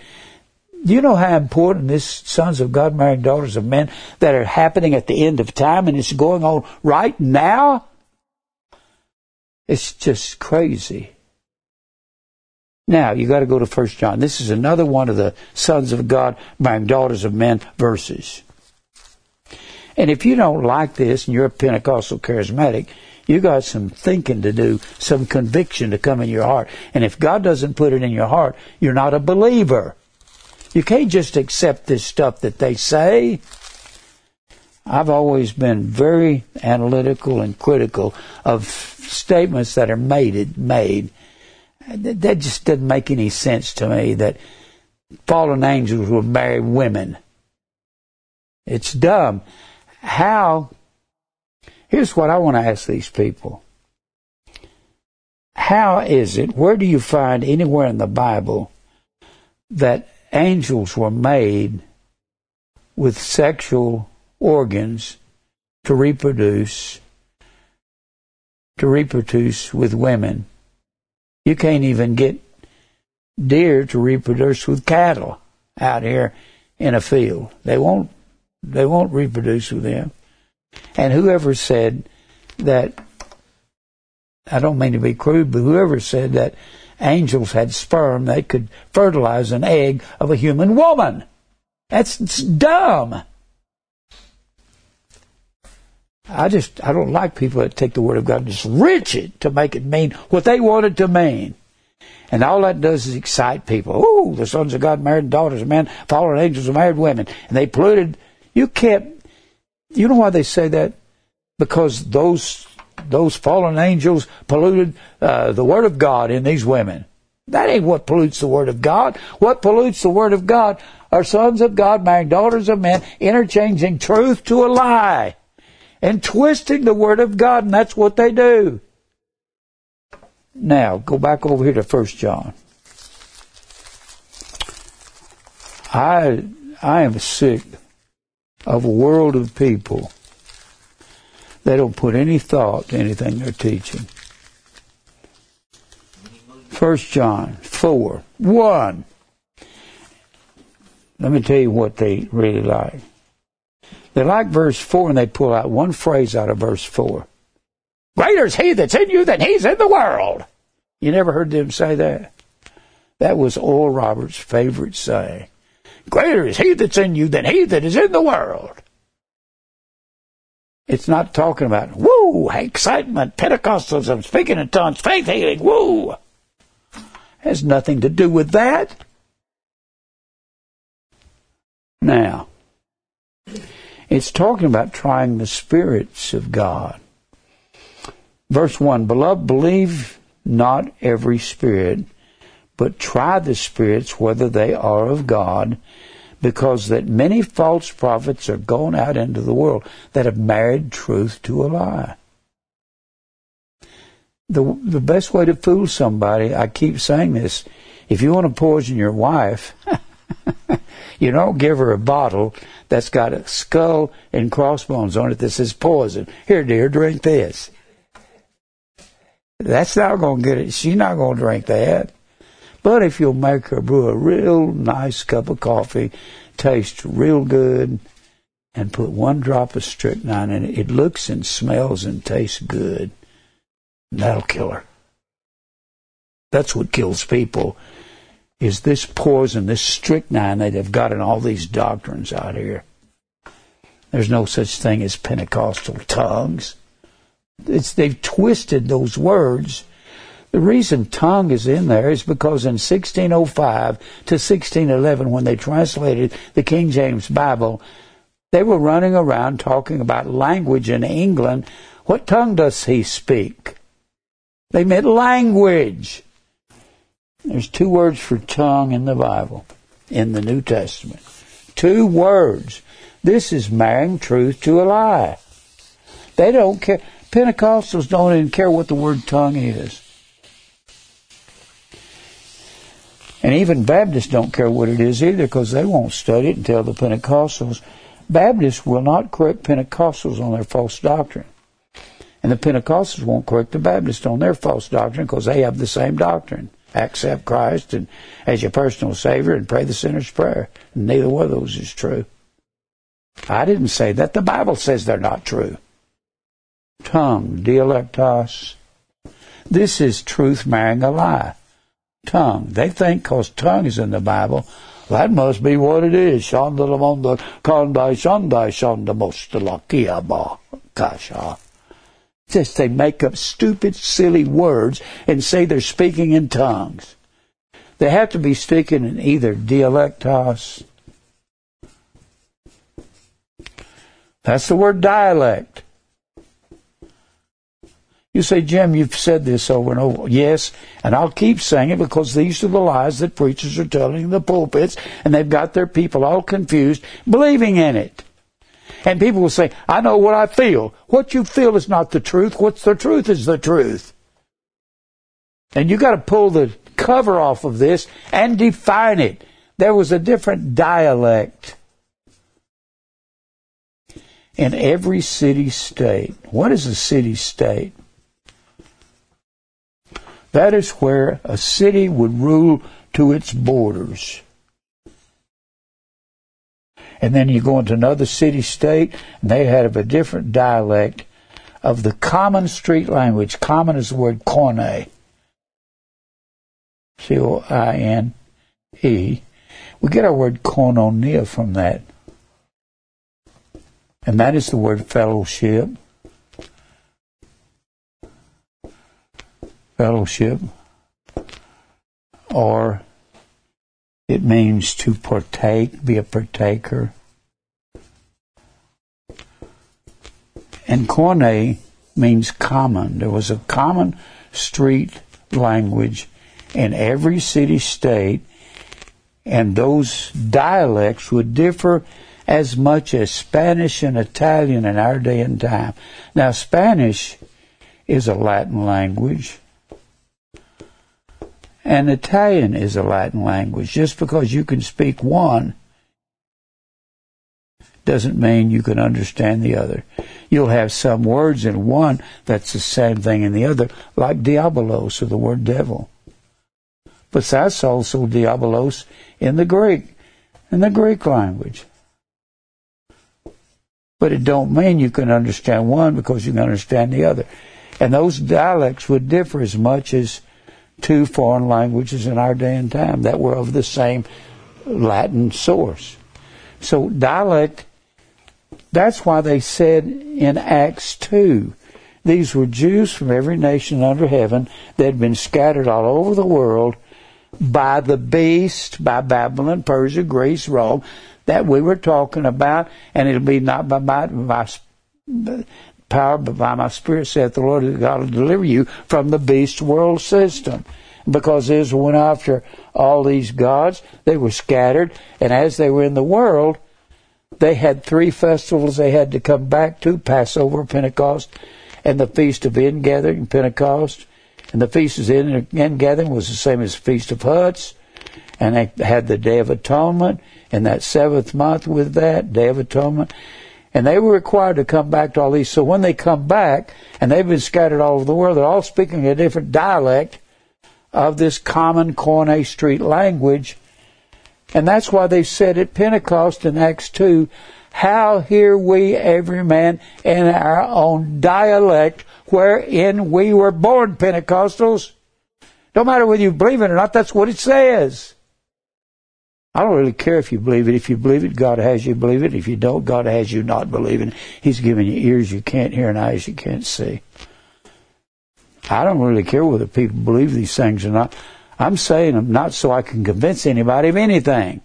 Do you know how important this sons of God marrying daughters of men that are happening at the end of time and it's going on right now? It's just crazy. Now, you got to go to First John. This is another one of the sons of God marrying daughters of men verses. And if you don't like this and you're a Pentecostal charismatic, you got some thinking to do, some conviction to come in your heart. And if God doesn't put it in your heart, you're not a believer. You can't just accept this stuff that they say. I've always been very analytical and critical of statements that are made made. That just doesn't make any sense to me that fallen angels will marry women. It's dumb. How Here's what I want to ask these people. How is it, where do you find anywhere in the Bible that angels were made with sexual organs to reproduce, to reproduce with women? You can't even get deer to reproduce with cattle out here in a field. They won't, they won't reproduce with them. And whoever said that, I don't mean to be crude, but whoever said that angels had sperm that could fertilize an egg of a human woman. That's dumb. I just, I don't like people that take the Word of God and just rich it to make it mean what they want it to mean. And all that does is excite people. Oh, the sons of God married daughters of men, fallen angels married women. And they polluted. You can't you know why they say that? Because those those fallen angels polluted uh, the word of God in these women. That ain't what pollutes the word of God. What pollutes the word of God are sons of God marrying daughters of men, interchanging truth to a lie, and twisting the word of God, and that's what they do. Now, go back over here to First John. I I am sick of a world of people they don't put any thought to anything they're teaching. First John 4, 1. Let me tell you what they really like. They like verse 4 and they pull out one phrase out of verse 4. Greater is he that's in you than he's in the world. You never heard them say that? That was Oral Roberts' favorite saying. Greater is he that's in you than he that is in the world. It's not talking about, woo, excitement, Pentecostalism, speaking in tongues, faith healing, woo. Has nothing to do with that. Now, it's talking about trying the spirits of God. Verse 1 Beloved, believe not every spirit, but try the spirits whether they are of God, because that many false prophets are gone out into the world that have married truth to a lie. The, the best way to fool somebody, I keep saying this, if you want to poison your wife, you don't give her a bottle that's got a skull and crossbones on it that says poison. Here, dear, drink this. That's not going to get it. She's not going to drink that. But if you'll make her brew a real nice cup of coffee, taste real good, and put one drop of strychnine in it, it looks and smells and tastes good. That'll kill her. That's what kills people. Is this poison, this strychnine that they've got in all these doctrines out here. There's no such thing as Pentecostal tongues. It's, they've twisted those words. The reason tongue is in there is because in 1605 to 1611, when they translated the King James Bible, they were running around talking about language in England. What tongue does he speak? They meant language. There's two words for tongue in the Bible, in the New Testament. Two words. This is marrying truth to a lie. They don't care. Pentecostals don't even care what the word tongue is. And even Baptists don't care what it is either because they won't study it until the Pentecostals. Baptists will not correct Pentecostals on their false doctrine. And the Pentecostals won't correct the Baptists on their false doctrine because they have the same doctrine. Accept Christ and as your personal Savior and pray the sinner's prayer. neither one of those is true. I didn't say that. The Bible says they're not true. Tongue, dialectos. This is truth marrying a lie. Tongue. They think because tongue is in the Bible, that must be what it is. Shandalamonda shandai shandamostalakiaba kasha. Just they make up stupid, silly words and say they're speaking in tongues. They have to be speaking in either dialectos. That's the word dialect. You say, Jim, you've said this over and over. Yes, and I'll keep saying it because these are the lies that preachers are telling in the pulpits, and they've got their people all confused, believing in it. And people will say, I know what I feel. What you feel is not the truth. What's the truth is the truth. And you got to pull the cover off of this and define it. There was a different dialect in every city state. What is a city state? That is where a city would rule to its borders. And then you go into another city state, and they have a different dialect of the common street language. Common is the word koine. C O I N E. We get our word koinonia from that. And that is the word fellowship. fellowship, or it means to partake, be a partaker. And koine means common. There was a common street language in every city state, and those dialects would differ as much as Spanish and Italian in our day and time. Now, Spanish is a Latin language. And Italian is a Latin language. Just because you can speak one doesn't mean you can understand the other. You'll have some words in one that's the same thing in the other, like diabolos or the word devil. But that's also diabolos in the Greek, in the Greek language. But it don't mean you can understand one because you can understand the other. And those dialects would differ as much as two foreign languages in our day and time that were of the same Latin source. So dialect, that's why they said in Acts 2, these were Jews from every nation under heaven that had been scattered all over the world by the beast, by Babylon, Persia, Greece, Rome, that we were talking about, and it'll be not by my, by power, but by my spirit, saith the Lord God will deliver you from the beast world system. Because Israel went after all these gods, they were scattered, and as they were in the world, they had three festivals they had to come back to Passover, Pentecost, and the Feast of Ingathering, Pentecost. And the Feast of Ingathering was the same as the Feast of Huts. And they had the Day of Atonement in that seventh month with that, Day of Atonement. And they were required to come back to all these. So when they come back, and they've been scattered all over the world, they're all speaking a different dialect of this common Koine Street language. And that's why they said at Pentecost in Acts 2, How hear we every man in our own dialect wherein we were born, Pentecostals? No matter whether you believe it or not, that's what it says. I don't really care if you believe it. If you believe it, God has you believe it. If you don't, God has you not believing. He's giving you ears you can't hear and eyes you can't see. I don't really care whether people believe these things or not. I'm saying them not so I can convince anybody of anything.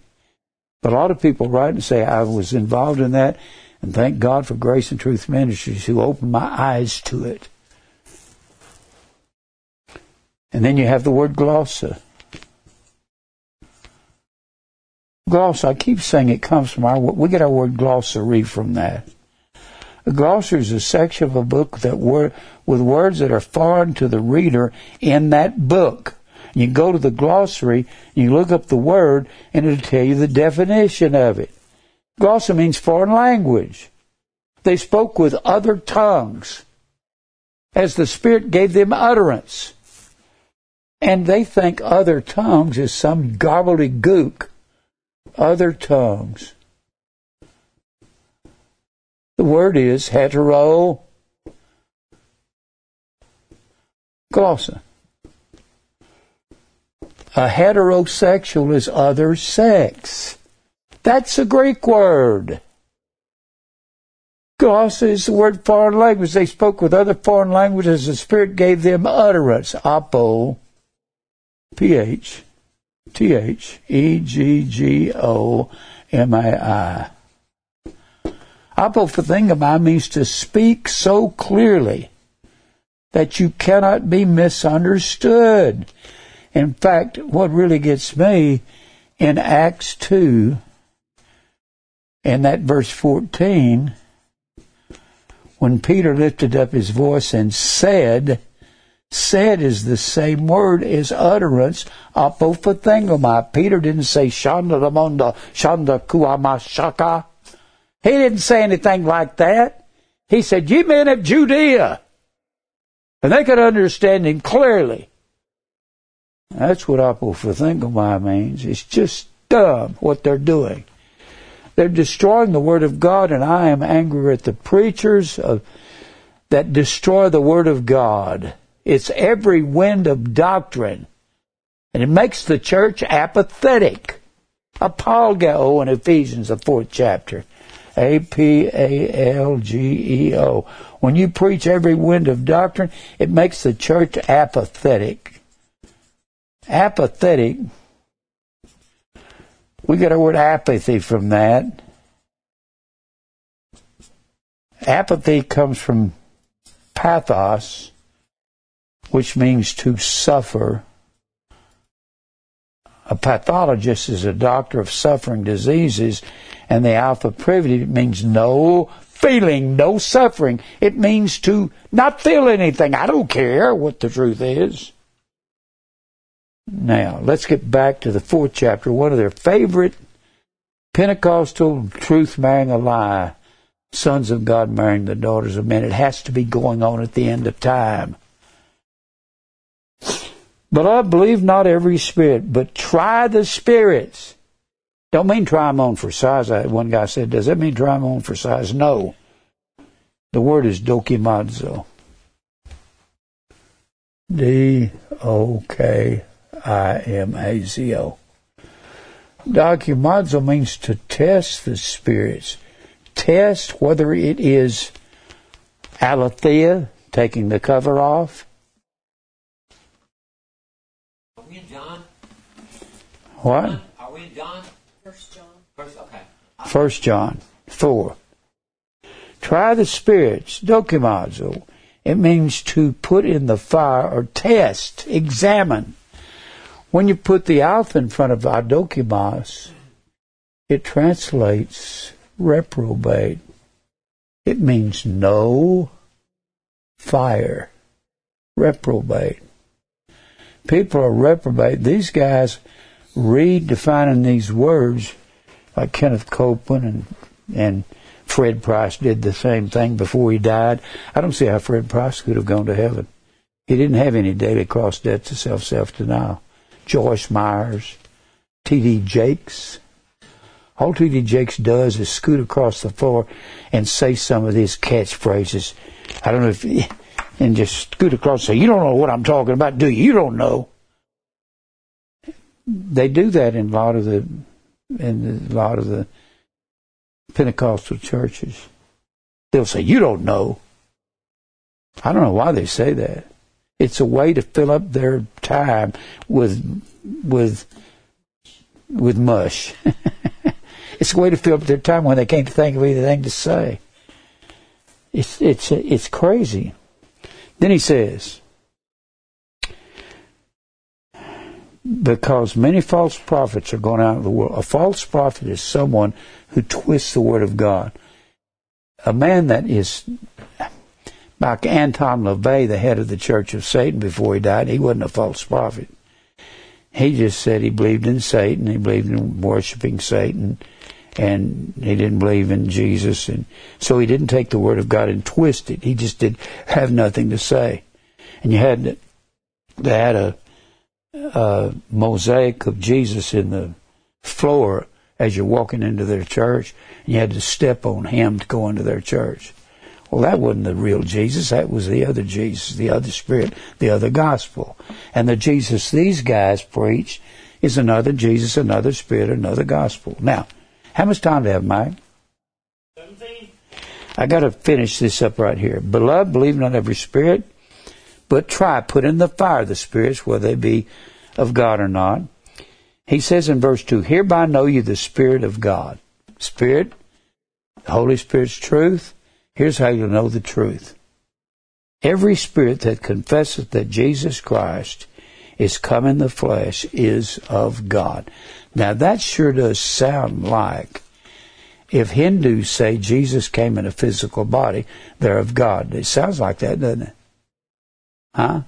But a lot of people write and say, I was involved in that, and thank God for Grace and Truth Ministries who opened my eyes to it. And then you have the word glossa. Gloss, I keep saying it comes from our, we get our word glossary from that. A glossary is a section of a book that word, with words that are foreign to the reader in that book. You go to the glossary, you look up the word, and it'll tell you the definition of it. Glossa means foreign language. They spoke with other tongues as the Spirit gave them utterance. And they think other tongues is some gobbledygook other tongues. The word is hetero glossa. A heterosexual is other sex. That's a Greek word. Glossa is the word foreign language. They spoke with other foreign languages. The Spirit gave them utterance. Apo, P-H, T H E G G O M A I. Apophthegmai means to speak so clearly that you cannot be misunderstood. In fact, what really gets me in Acts 2, in that verse 14, when Peter lifted up his voice and said, said is the same word as utterance, apophthegmai. Peter didn't say shanda lamonda, shanda kuamashaka. He didn't say anything like that. He said, you men of Judea. And they could understand him clearly. That's what apophthegmai means. It's just dumb what they're doing. They're destroying the Word of God, and I am angry at the preachers of, that destroy the Word of God. It's every wind of doctrine. And it makes the church apathetic. Apalgeo in Ephesians, the fourth chapter. A P A L G E O. When you preach every wind of doctrine, it makes the church apathetic. Apathetic. We get our word apathy from that. Apathy comes from pathos, which means to suffer. A pathologist is a doctor of suffering diseases, and the alpha privative means no feeling, no suffering. It means to not feel anything. I don't care what the truth is. Now, let's get back to the fourth chapter. One of their favorite Pentecostal truth marrying a lie, sons of God marrying the daughters of men. It has to be going on at the end of time. But I believe not every spirit, but try the spirits. Don't mean try them on for size. One guy said, does that mean try them on for size? No. The word is dokimazo. D O K I M A Z O. Dokimazo means to test the spirits. Test whether it is aletheia, taking the cover off, What? Are we in John? First John. First, okay. First John 4. Try the spirits, dokimazo. It means to put in the fire or test, examine. When you put the alpha in front of adokimas, it translates reprobate. It means no fire. Reprobate. People are reprobate. These guys read defining these words, like Kenneth Copeland and and Fred Price did the same thing before he died. I don't see how Fred Price could have gone to heaven. He didn't have any daily cross debts of self self denial. Joyce Meyers, T.D. Jakes. All T.D. Jakes does is scoot across the floor and say some of these catchphrases. I don't know if, and just scoot across and say, You don't know what I'm talking about, do you? You don't know they do that in a lot of the in a lot of the Pentecostal churches. They'll say, You don't know. I don't know why they say that. It's a way to fill up their time with with with mush. it's a way to fill up their time when they can't think of anything to say. It's it's it's crazy. Then he says, because many false prophets are going out of the world. A false prophet is someone who twists the word of God. A man that is like Anton LaVey, the head of the Church of Satan before he died, he wasn't a false prophet. He just said he believed in Satan, he believed in worshiping Satan, and he didn't believe in Jesus, and so he didn't take the word of God and twist it. He just did have nothing to say. And you had they a, a mosaic of Jesus in the floor as you're walking into their church, and you had to step on him to go into their church. Well, that wasn't the real Jesus. That was the other Jesus, the other Spirit, the other gospel. And the Jesus these guys preach is another Jesus, another Spirit, another gospel. Now, how much time do I have, Mike? 17. I got to finish this up right here. Beloved, believe not every spirit, but try, put in the fire the spirits, whether they be of God or not. He says in verse 2, Hereby know you the Spirit of God. Spirit, the Holy Spirit's truth, Here's how you know the truth. Every spirit that confesses that Jesus Christ is come in the flesh is of God. Now that sure does sound like if Hindus say Jesus came in a physical body, they're of God. It sounds like that, doesn't it? Huh?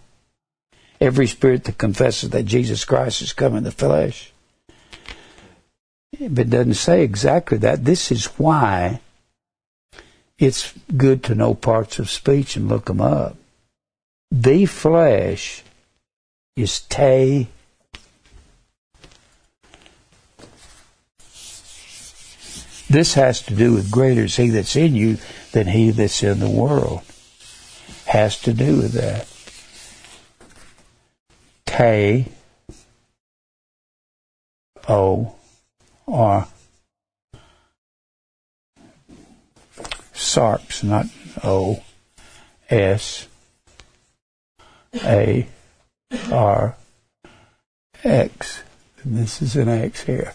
Every spirit that confesses that Jesus Christ has come in the flesh. But it doesn't say exactly that. This is why it's good to know parts of speech and look them up. The flesh is te. This has to do with greater is he that's in you than he that's in the world. Has to do with that. Te O R Sarx, not O, S, A, R, X. And this is an X here.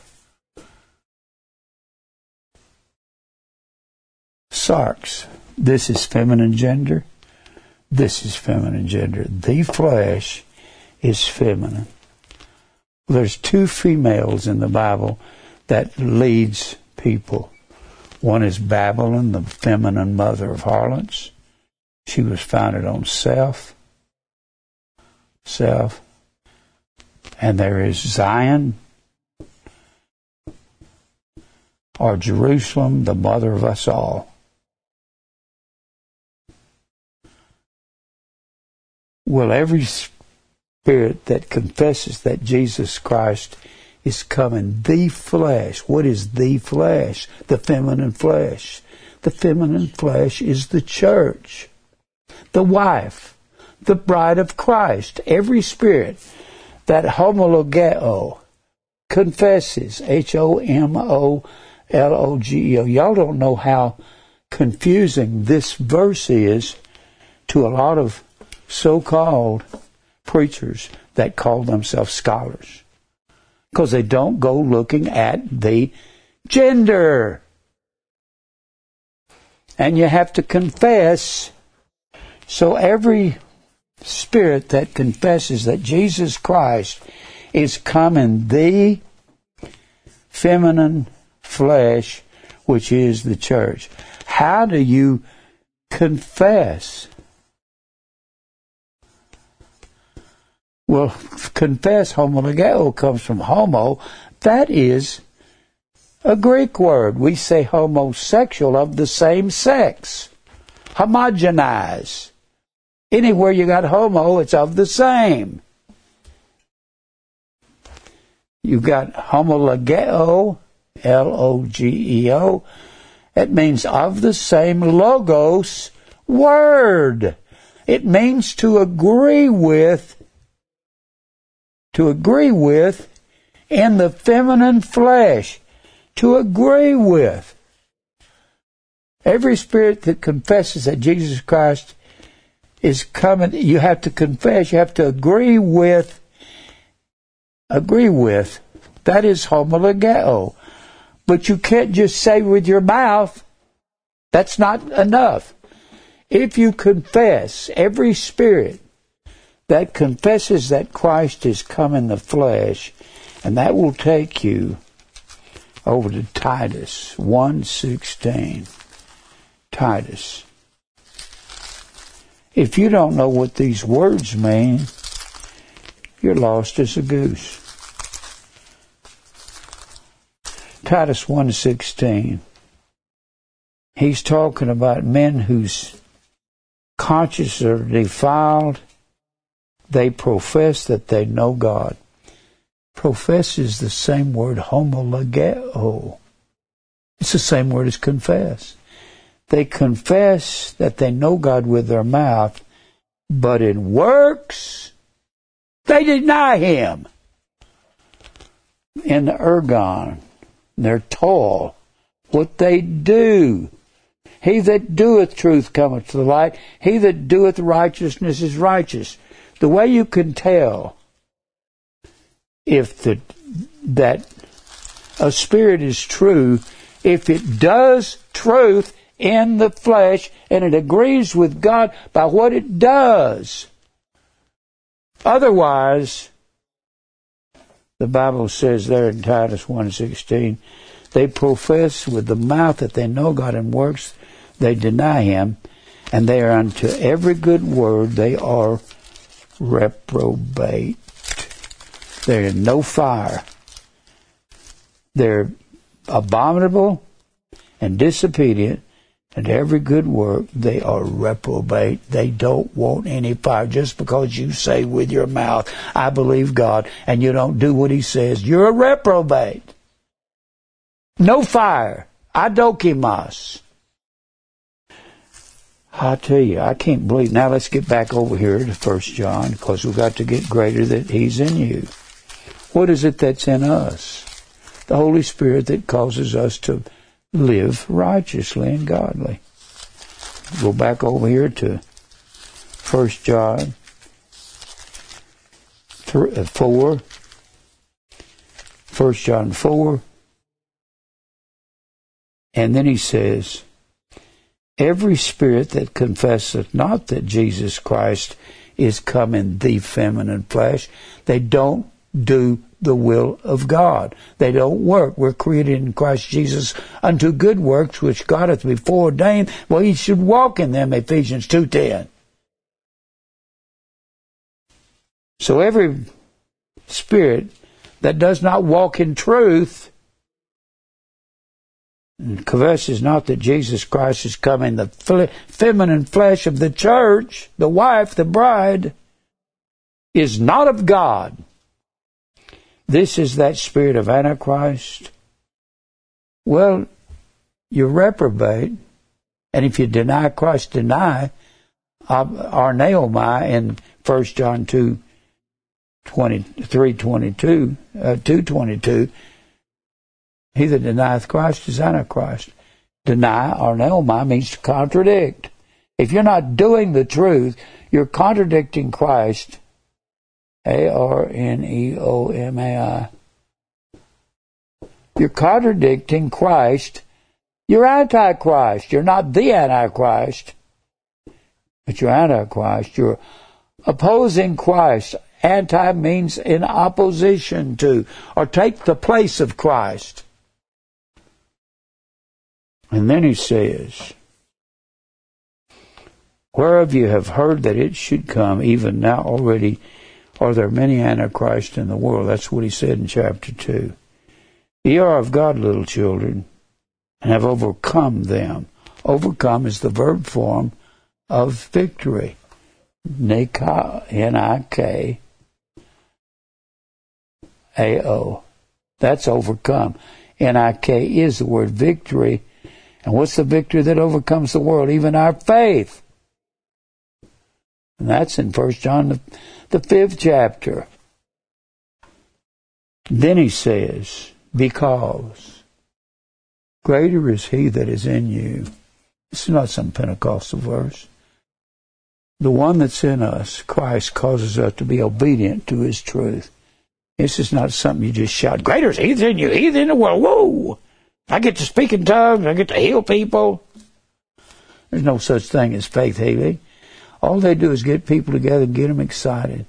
Sarx. This is feminine gender. This is feminine gender. The flesh is feminine. There's two females in the Bible that leads people. One is Babylon, the feminine mother of harlots. She was founded on self. Self. And there is Zion, or Jerusalem, the mother of us all. Well, every spirit that confesses that Jesus Christ is coming. The flesh. What is the flesh? The feminine flesh. The feminine flesh is the church, the wife, the bride of Christ. Every spirit that homologeo confesses, H O M O L O G E O. Y'all don't know how confusing this verse is to a lot of so called preachers that call themselves scholars because they don't go looking at the gender. And you have to confess. So every spirit that confesses that Jesus Christ is come in the feminine flesh, which is the church. How do you confess? Well, confess homologeo comes from homo. That is a Greek word. We say homosexual of the same sex. Homogenize. Anywhere you got homo, it's of the same. You've got homologeo, L-O-G-E-O. It means of the same logos word. It means to agree with to agree with in the feminine flesh. to agree with. Every spirit that confesses that Jesus Christ is coming, you have to confess, you have to agree with, agree with. That is homologeo. But you can't just say with your mouth, that's not enough. If you confess, every spirit that confesses that Christ is come in the flesh, and that will take you over to Titus 1:16. Titus. If you don't know what these words mean, you're lost as a goose. Titus 1:16. He's talking about men whose consciences are defiled. They profess that they know God. Profess is the same word homologeo. It's the same word as confess. They confess that they know God with their mouth, but in works, they deny Him. In the ergon, their toil, what they do. He that doeth truth cometh to the light. He that doeth righteousness is righteous. The way you can tell if the, that a spirit is true, if it does truth in the flesh and it agrees with God by what it does. Otherwise, the Bible says there in Titus 1.16, they profess with the mouth that they know God and works they deny him, and they are unto every good word they are reprobate. They're in no fire. They're abominable and disobedient, and every good work they are reprobate. They don't want any fire. Just because you say with your mouth, I believe God, and you don't do what He says, you're a reprobate. No fire. Adokimos. I tell you, I can't believe. Now let's get back over here to First John, because we've got to get greater that He's in you. What is it that's in us? The Holy Spirit that causes us to live righteously and godly. Go back over here to First John three, uh, 4. First John 4. And then he says, Every spirit that confesseth not that Jesus Christ is come in the feminine flesh, they don't do the will of God. They don't work. We're created in Christ Jesus unto good works which God hath before ordained. Well, he should walk in them, Ephesians 2.10. So every spirit that does not walk in truth and confesses not that Jesus Christ is come in the feminine flesh of the church, the wife, the bride, is not of God. This is that spirit of Antichrist. Well, you reprobate, and if you deny Christ, deny arneomai in 1 John 2, 23, 22, uh, 222, he that denieth Christ is Antichrist. Deny arneomai means to contradict. If you're not doing the truth, you're contradicting Christ. A R N E O M A I. You're contradicting Christ. You're Antichrist. You're not the Antichrist, but you're Antichrist. You're opposing Christ. Anti means in opposition to, or take the place of Christ. And then he says, Whereof you have heard that it should come, even now already are there many antichrists in the world. That's what he said in chapter 2. Ye are of God, little children, and have overcome them. Overcome is the verb form of victory. Nika, N-I-K, A-O. That's overcome. N-I-K is the word victory and what's the victory that overcomes the world? Even our faith. And that's in First John, the, the fifth chapter. Then he says, because Greater is he that is in you. Is not some Pentecostal verse. The one that's in us, Christ, causes us to be obedient to his truth. This is not something you just shout, Greater is he that's in you, he's in the world. Whoa! I get to speak in tongues, I get to heal people. There's no such thing as faith healing. All they do is get people together and get them excited.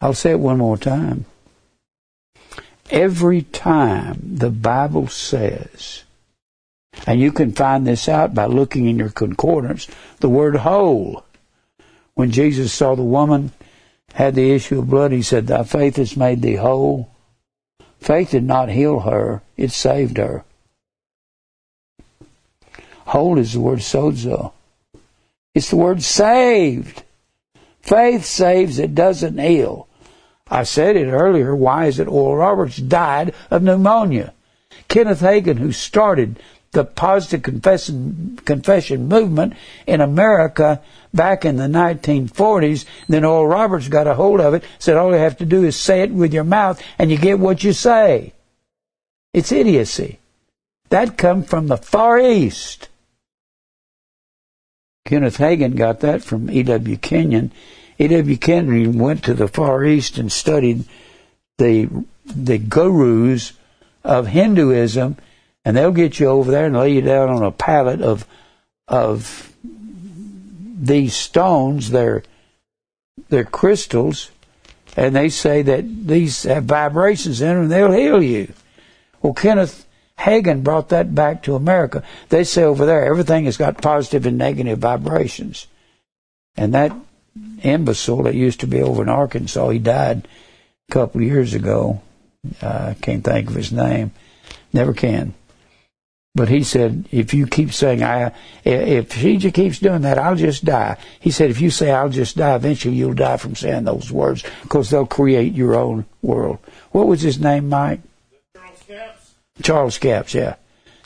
I'll say it one more time. Every time the Bible says, and you can find this out by looking in your concordance, the word whole. When Jesus saw the woman had the issue of blood, he said, Thy faith has made thee whole. Faith did not heal her, it saved her. Whole is the word sozo. It's the word saved. Faith saves, it doesn't heal. I said it earlier. Why is it Oral Roberts died of pneumonia? Kenneth Hagin, who started the positive confession, confession movement in America back in the 1940s, then Oral Roberts got a hold of it, said all you have to do is say it with your mouth and you get what you say. It's idiocy. That come from the Far East. Kenneth Hagin got that from E.W. Kenyon E.W. Kenyon went to the Far East and studied the the gurus of Hinduism, and they'll get you over there and lay you down on a pallet of of these stones. They're they're crystals, and they say that these have vibrations in them, and they'll heal you. Well, Kenneth Hagin brought that back to America. They say over there everything has got positive and negative vibrations, and that imbecile that used to be over in Arkansas. He died a couple of years ago. I uh, can't think of his name. Never can. But he said, if you keep saying, I, if she just keeps doing that, I'll just die. He said, if you say I'll just die, eventually you'll die from saying those words because they'll create your own world. What was his name, Mike? Charles Capps. Charles Capps, yeah.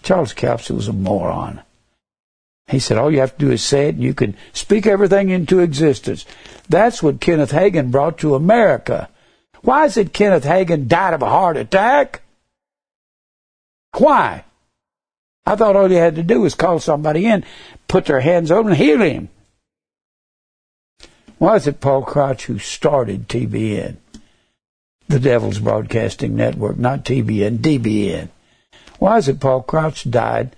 Charles Capps was a moron. He said, all you have to do is say it and you can speak everything into existence. That's what Kenneth Hagin brought to America. Why is it Kenneth Hagin died of a heart attack? Why? I thought all you had to do was call somebody in, put their hands on and heal him. Why is it Paul Crouch who started TBN? The Devil's Broadcasting Network, not TBN, DBN. Why is it Paul Crouch died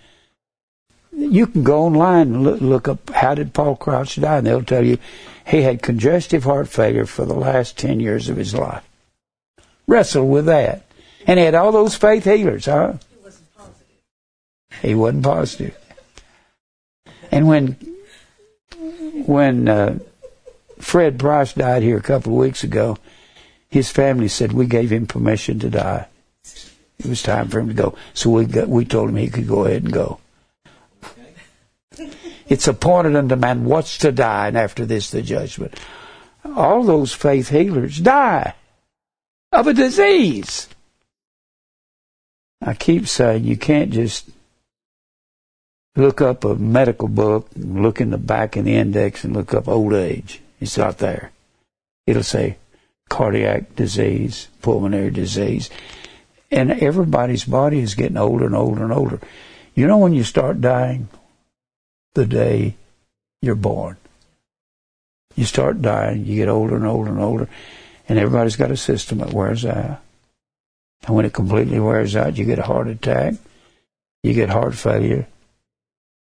you can go online and look, look, up how did Paul Crouch die, and they'll tell you he had congestive heart failure for the last 10 years of his life. Wrestle with that. And he had all those faith healers, huh? He wasn't positive. And when when uh, Fred Price died here a couple of weeks ago, his family said we gave him permission to die. It was time for him to go, so we got, we told him he could go ahead and go. It's appointed unto man what's to die, and after this the judgment. All those faith healers die of a disease. I keep saying you can't just look up a medical book, look in the back in the index, and look up old age. It's not there. It'll say cardiac disease, pulmonary disease. And everybody's body is getting older and older and older. You know when you start dying? the day you're born. You start dying, you get older and older and older, and everybody's got a system that wears out. And when it completely wears out, you get a heart attack, you get heart failure,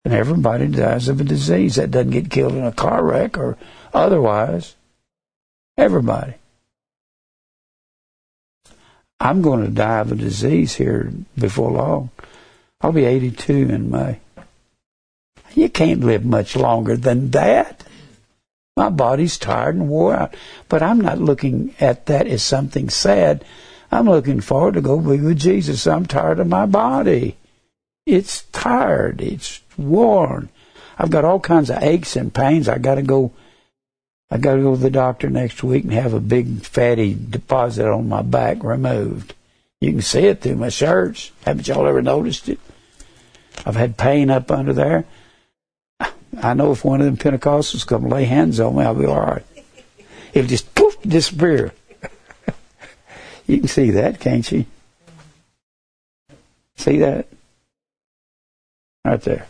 and everybody dies of a disease that doesn't get killed in a car wreck or otherwise. Everybody. I'm going to die of a disease here before long. I'll be 82 in May. You can't live much longer than that. My body's tired and wore out. But I'm not looking at that as something sad. I'm looking forward to go be with Jesus. I'm tired of my body. It's tired. It's worn. I've got all kinds of aches and pains. I gotta go I gotta go to the doctor next week and have a big fatty deposit on my back removed. You can see it through my shirts. Haven't y'all ever noticed it? I've had pain up under there. I know if one of them Pentecostals come lay hands on me, I'll be all right. It'll just poof disappear. you can see that, can't you? See that? Right there.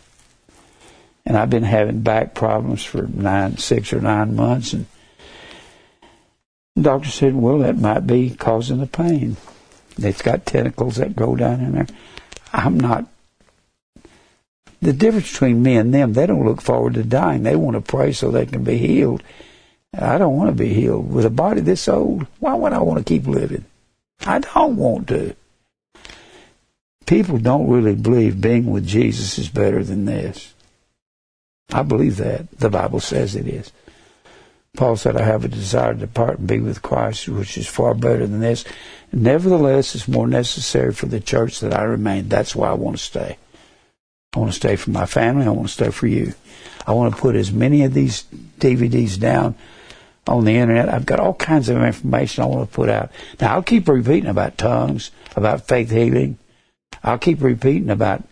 And I've been having back problems for nine, six or nine months, and the doctor said, "Well, that might be causing the pain. It's got tentacles that go down in there." I'm not. The difference between me and them, they don't look forward to dying. They want to pray so they can be healed. I don't want to be healed. With a body this old, why would I want to keep living? I don't want to. People don't really believe being with Jesus is better than this. I believe that. The Bible says it is. Paul said, I have a desire to depart and be with Christ, which is far better than this. Nevertheless, it's more necessary for the church that I remain. That's why I want to stay. I want to stay for my family. I want to stay for you. I want to put as many of these DVDs down on the internet. I've got all kinds of information I want to put out. Now, I'll keep repeating about tongues, about faith healing. I'll keep repeating about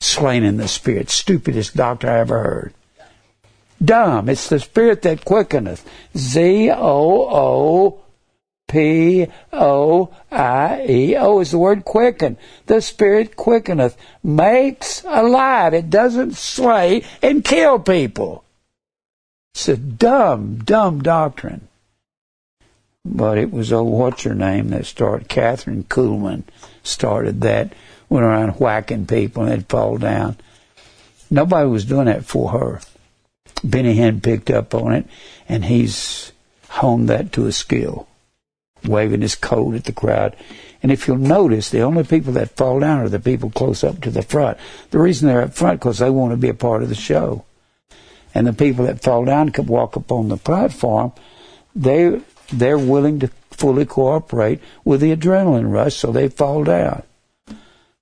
slain in the spirit. Stupidest doctor I ever heard. Dumb. It's the spirit that quickeneth. Z O O P O I E O is the word quicken. The spirit quickeneth, makes alive. It doesn't slay and kill people. It's a dumb, dumb doctrine. But it was old what's her name that started Kathryn Kuhlman started that, went around whacking people and they'd fall down. Nobody was doing that for her. Benny Hinn picked up on it and he's honed that to a skill, waving his coat at the crowd. And if you'll notice, the only people that fall down are the people close up to the front. The reason they're up front because they want to be a part of the show and the people that fall down can walk up on the platform, they they're willing to fully cooperate with the adrenaline rush, so they fall down.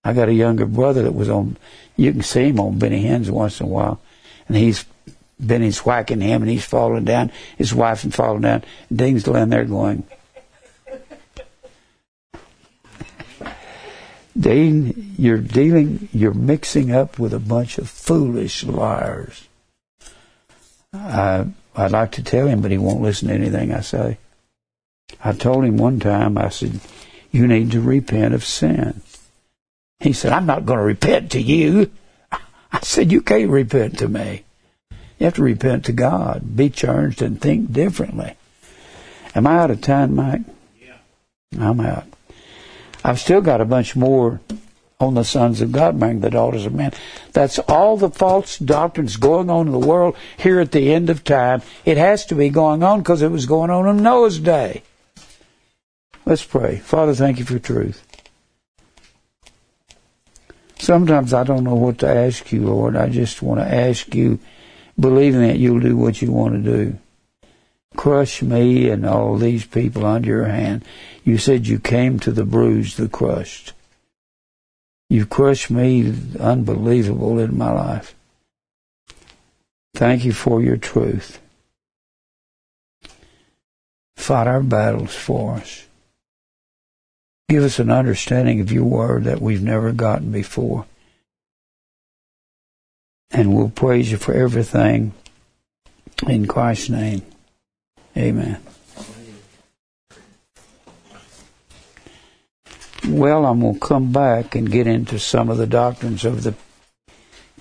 I got a younger brother that was on. You can see him on Benny Hinn's once in a while, and he's Benny's whacking him, and he's falling down. His wife is falling down. And Dean's laying there going. Dean, you're dealing, you're mixing up with a bunch of foolish liars. I, I'd like to tell him, but he won't listen to anything I say. I told him one time, I said, you need to repent of sin. He said, I'm not going to repent to you. I said, you can't repent to me. You have to repent to God, be changed, and think differently. Am I out of time, Mike? Yeah. I'm out. I've still got a bunch more on the sons of God marrying the daughters of men. That's all the false doctrines going on in the world here at the end of time. It has to be going on because it was going on in Noah's day. Let's pray. Father, thank you for truth. Sometimes I don't know what to ask you, Lord. I just want to ask you, believing that you'll do what you want to do. Crush me and all these people under your hand. You said you came to the bruised, the crushed. You've crushed me unbelievable in my life. Thank you for your truth. Fight our battles for us. Give us an understanding of your word that we've never gotten before. And we'll praise you for everything in Christ's name. Amen. Well, I'm going to come back and get into some of the doctrines of the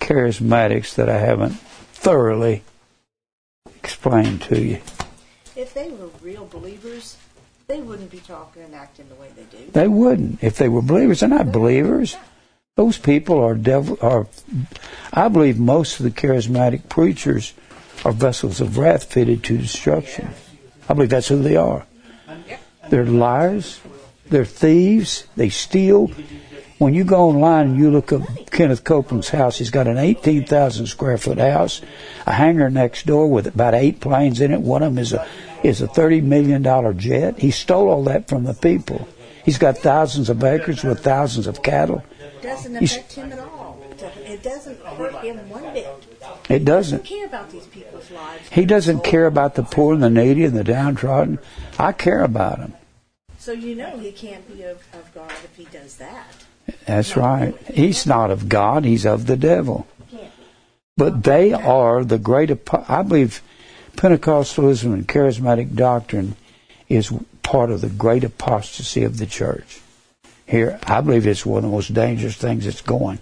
charismatics that I haven't thoroughly explained to you. If they were real believers, they wouldn't be talking and acting the way they do. They wouldn't. If they were believers, they're not believers. Those people are devil. Are I believe most of the charismatic preachers are vessels of wrath fitted to destruction. I believe that's who they are. They're liars. They're thieves. They steal. When you go online and you look up Kenneth Copeland's house, he's got an 18,000 square foot house, a hangar next door with about eight planes in it. One of them is a is a 30 million dollar jet. He stole all that from the people. He's got thousands of acres with thousands of cattle. It doesn't He's- affect him at all. It doesn't hurt him one bit. It doesn't. doesn't care about these people's lives. He doesn't care about the poor and the needy and the downtrodden. I care about them. So you know he can't be of, of God if he does that. That's right. He's not of God. He's of the devil. He. But they are the great. I believe Pentecostalism and charismatic doctrine is part of the great apostasy of the church. Here, I believe it's one of the most dangerous things that's going.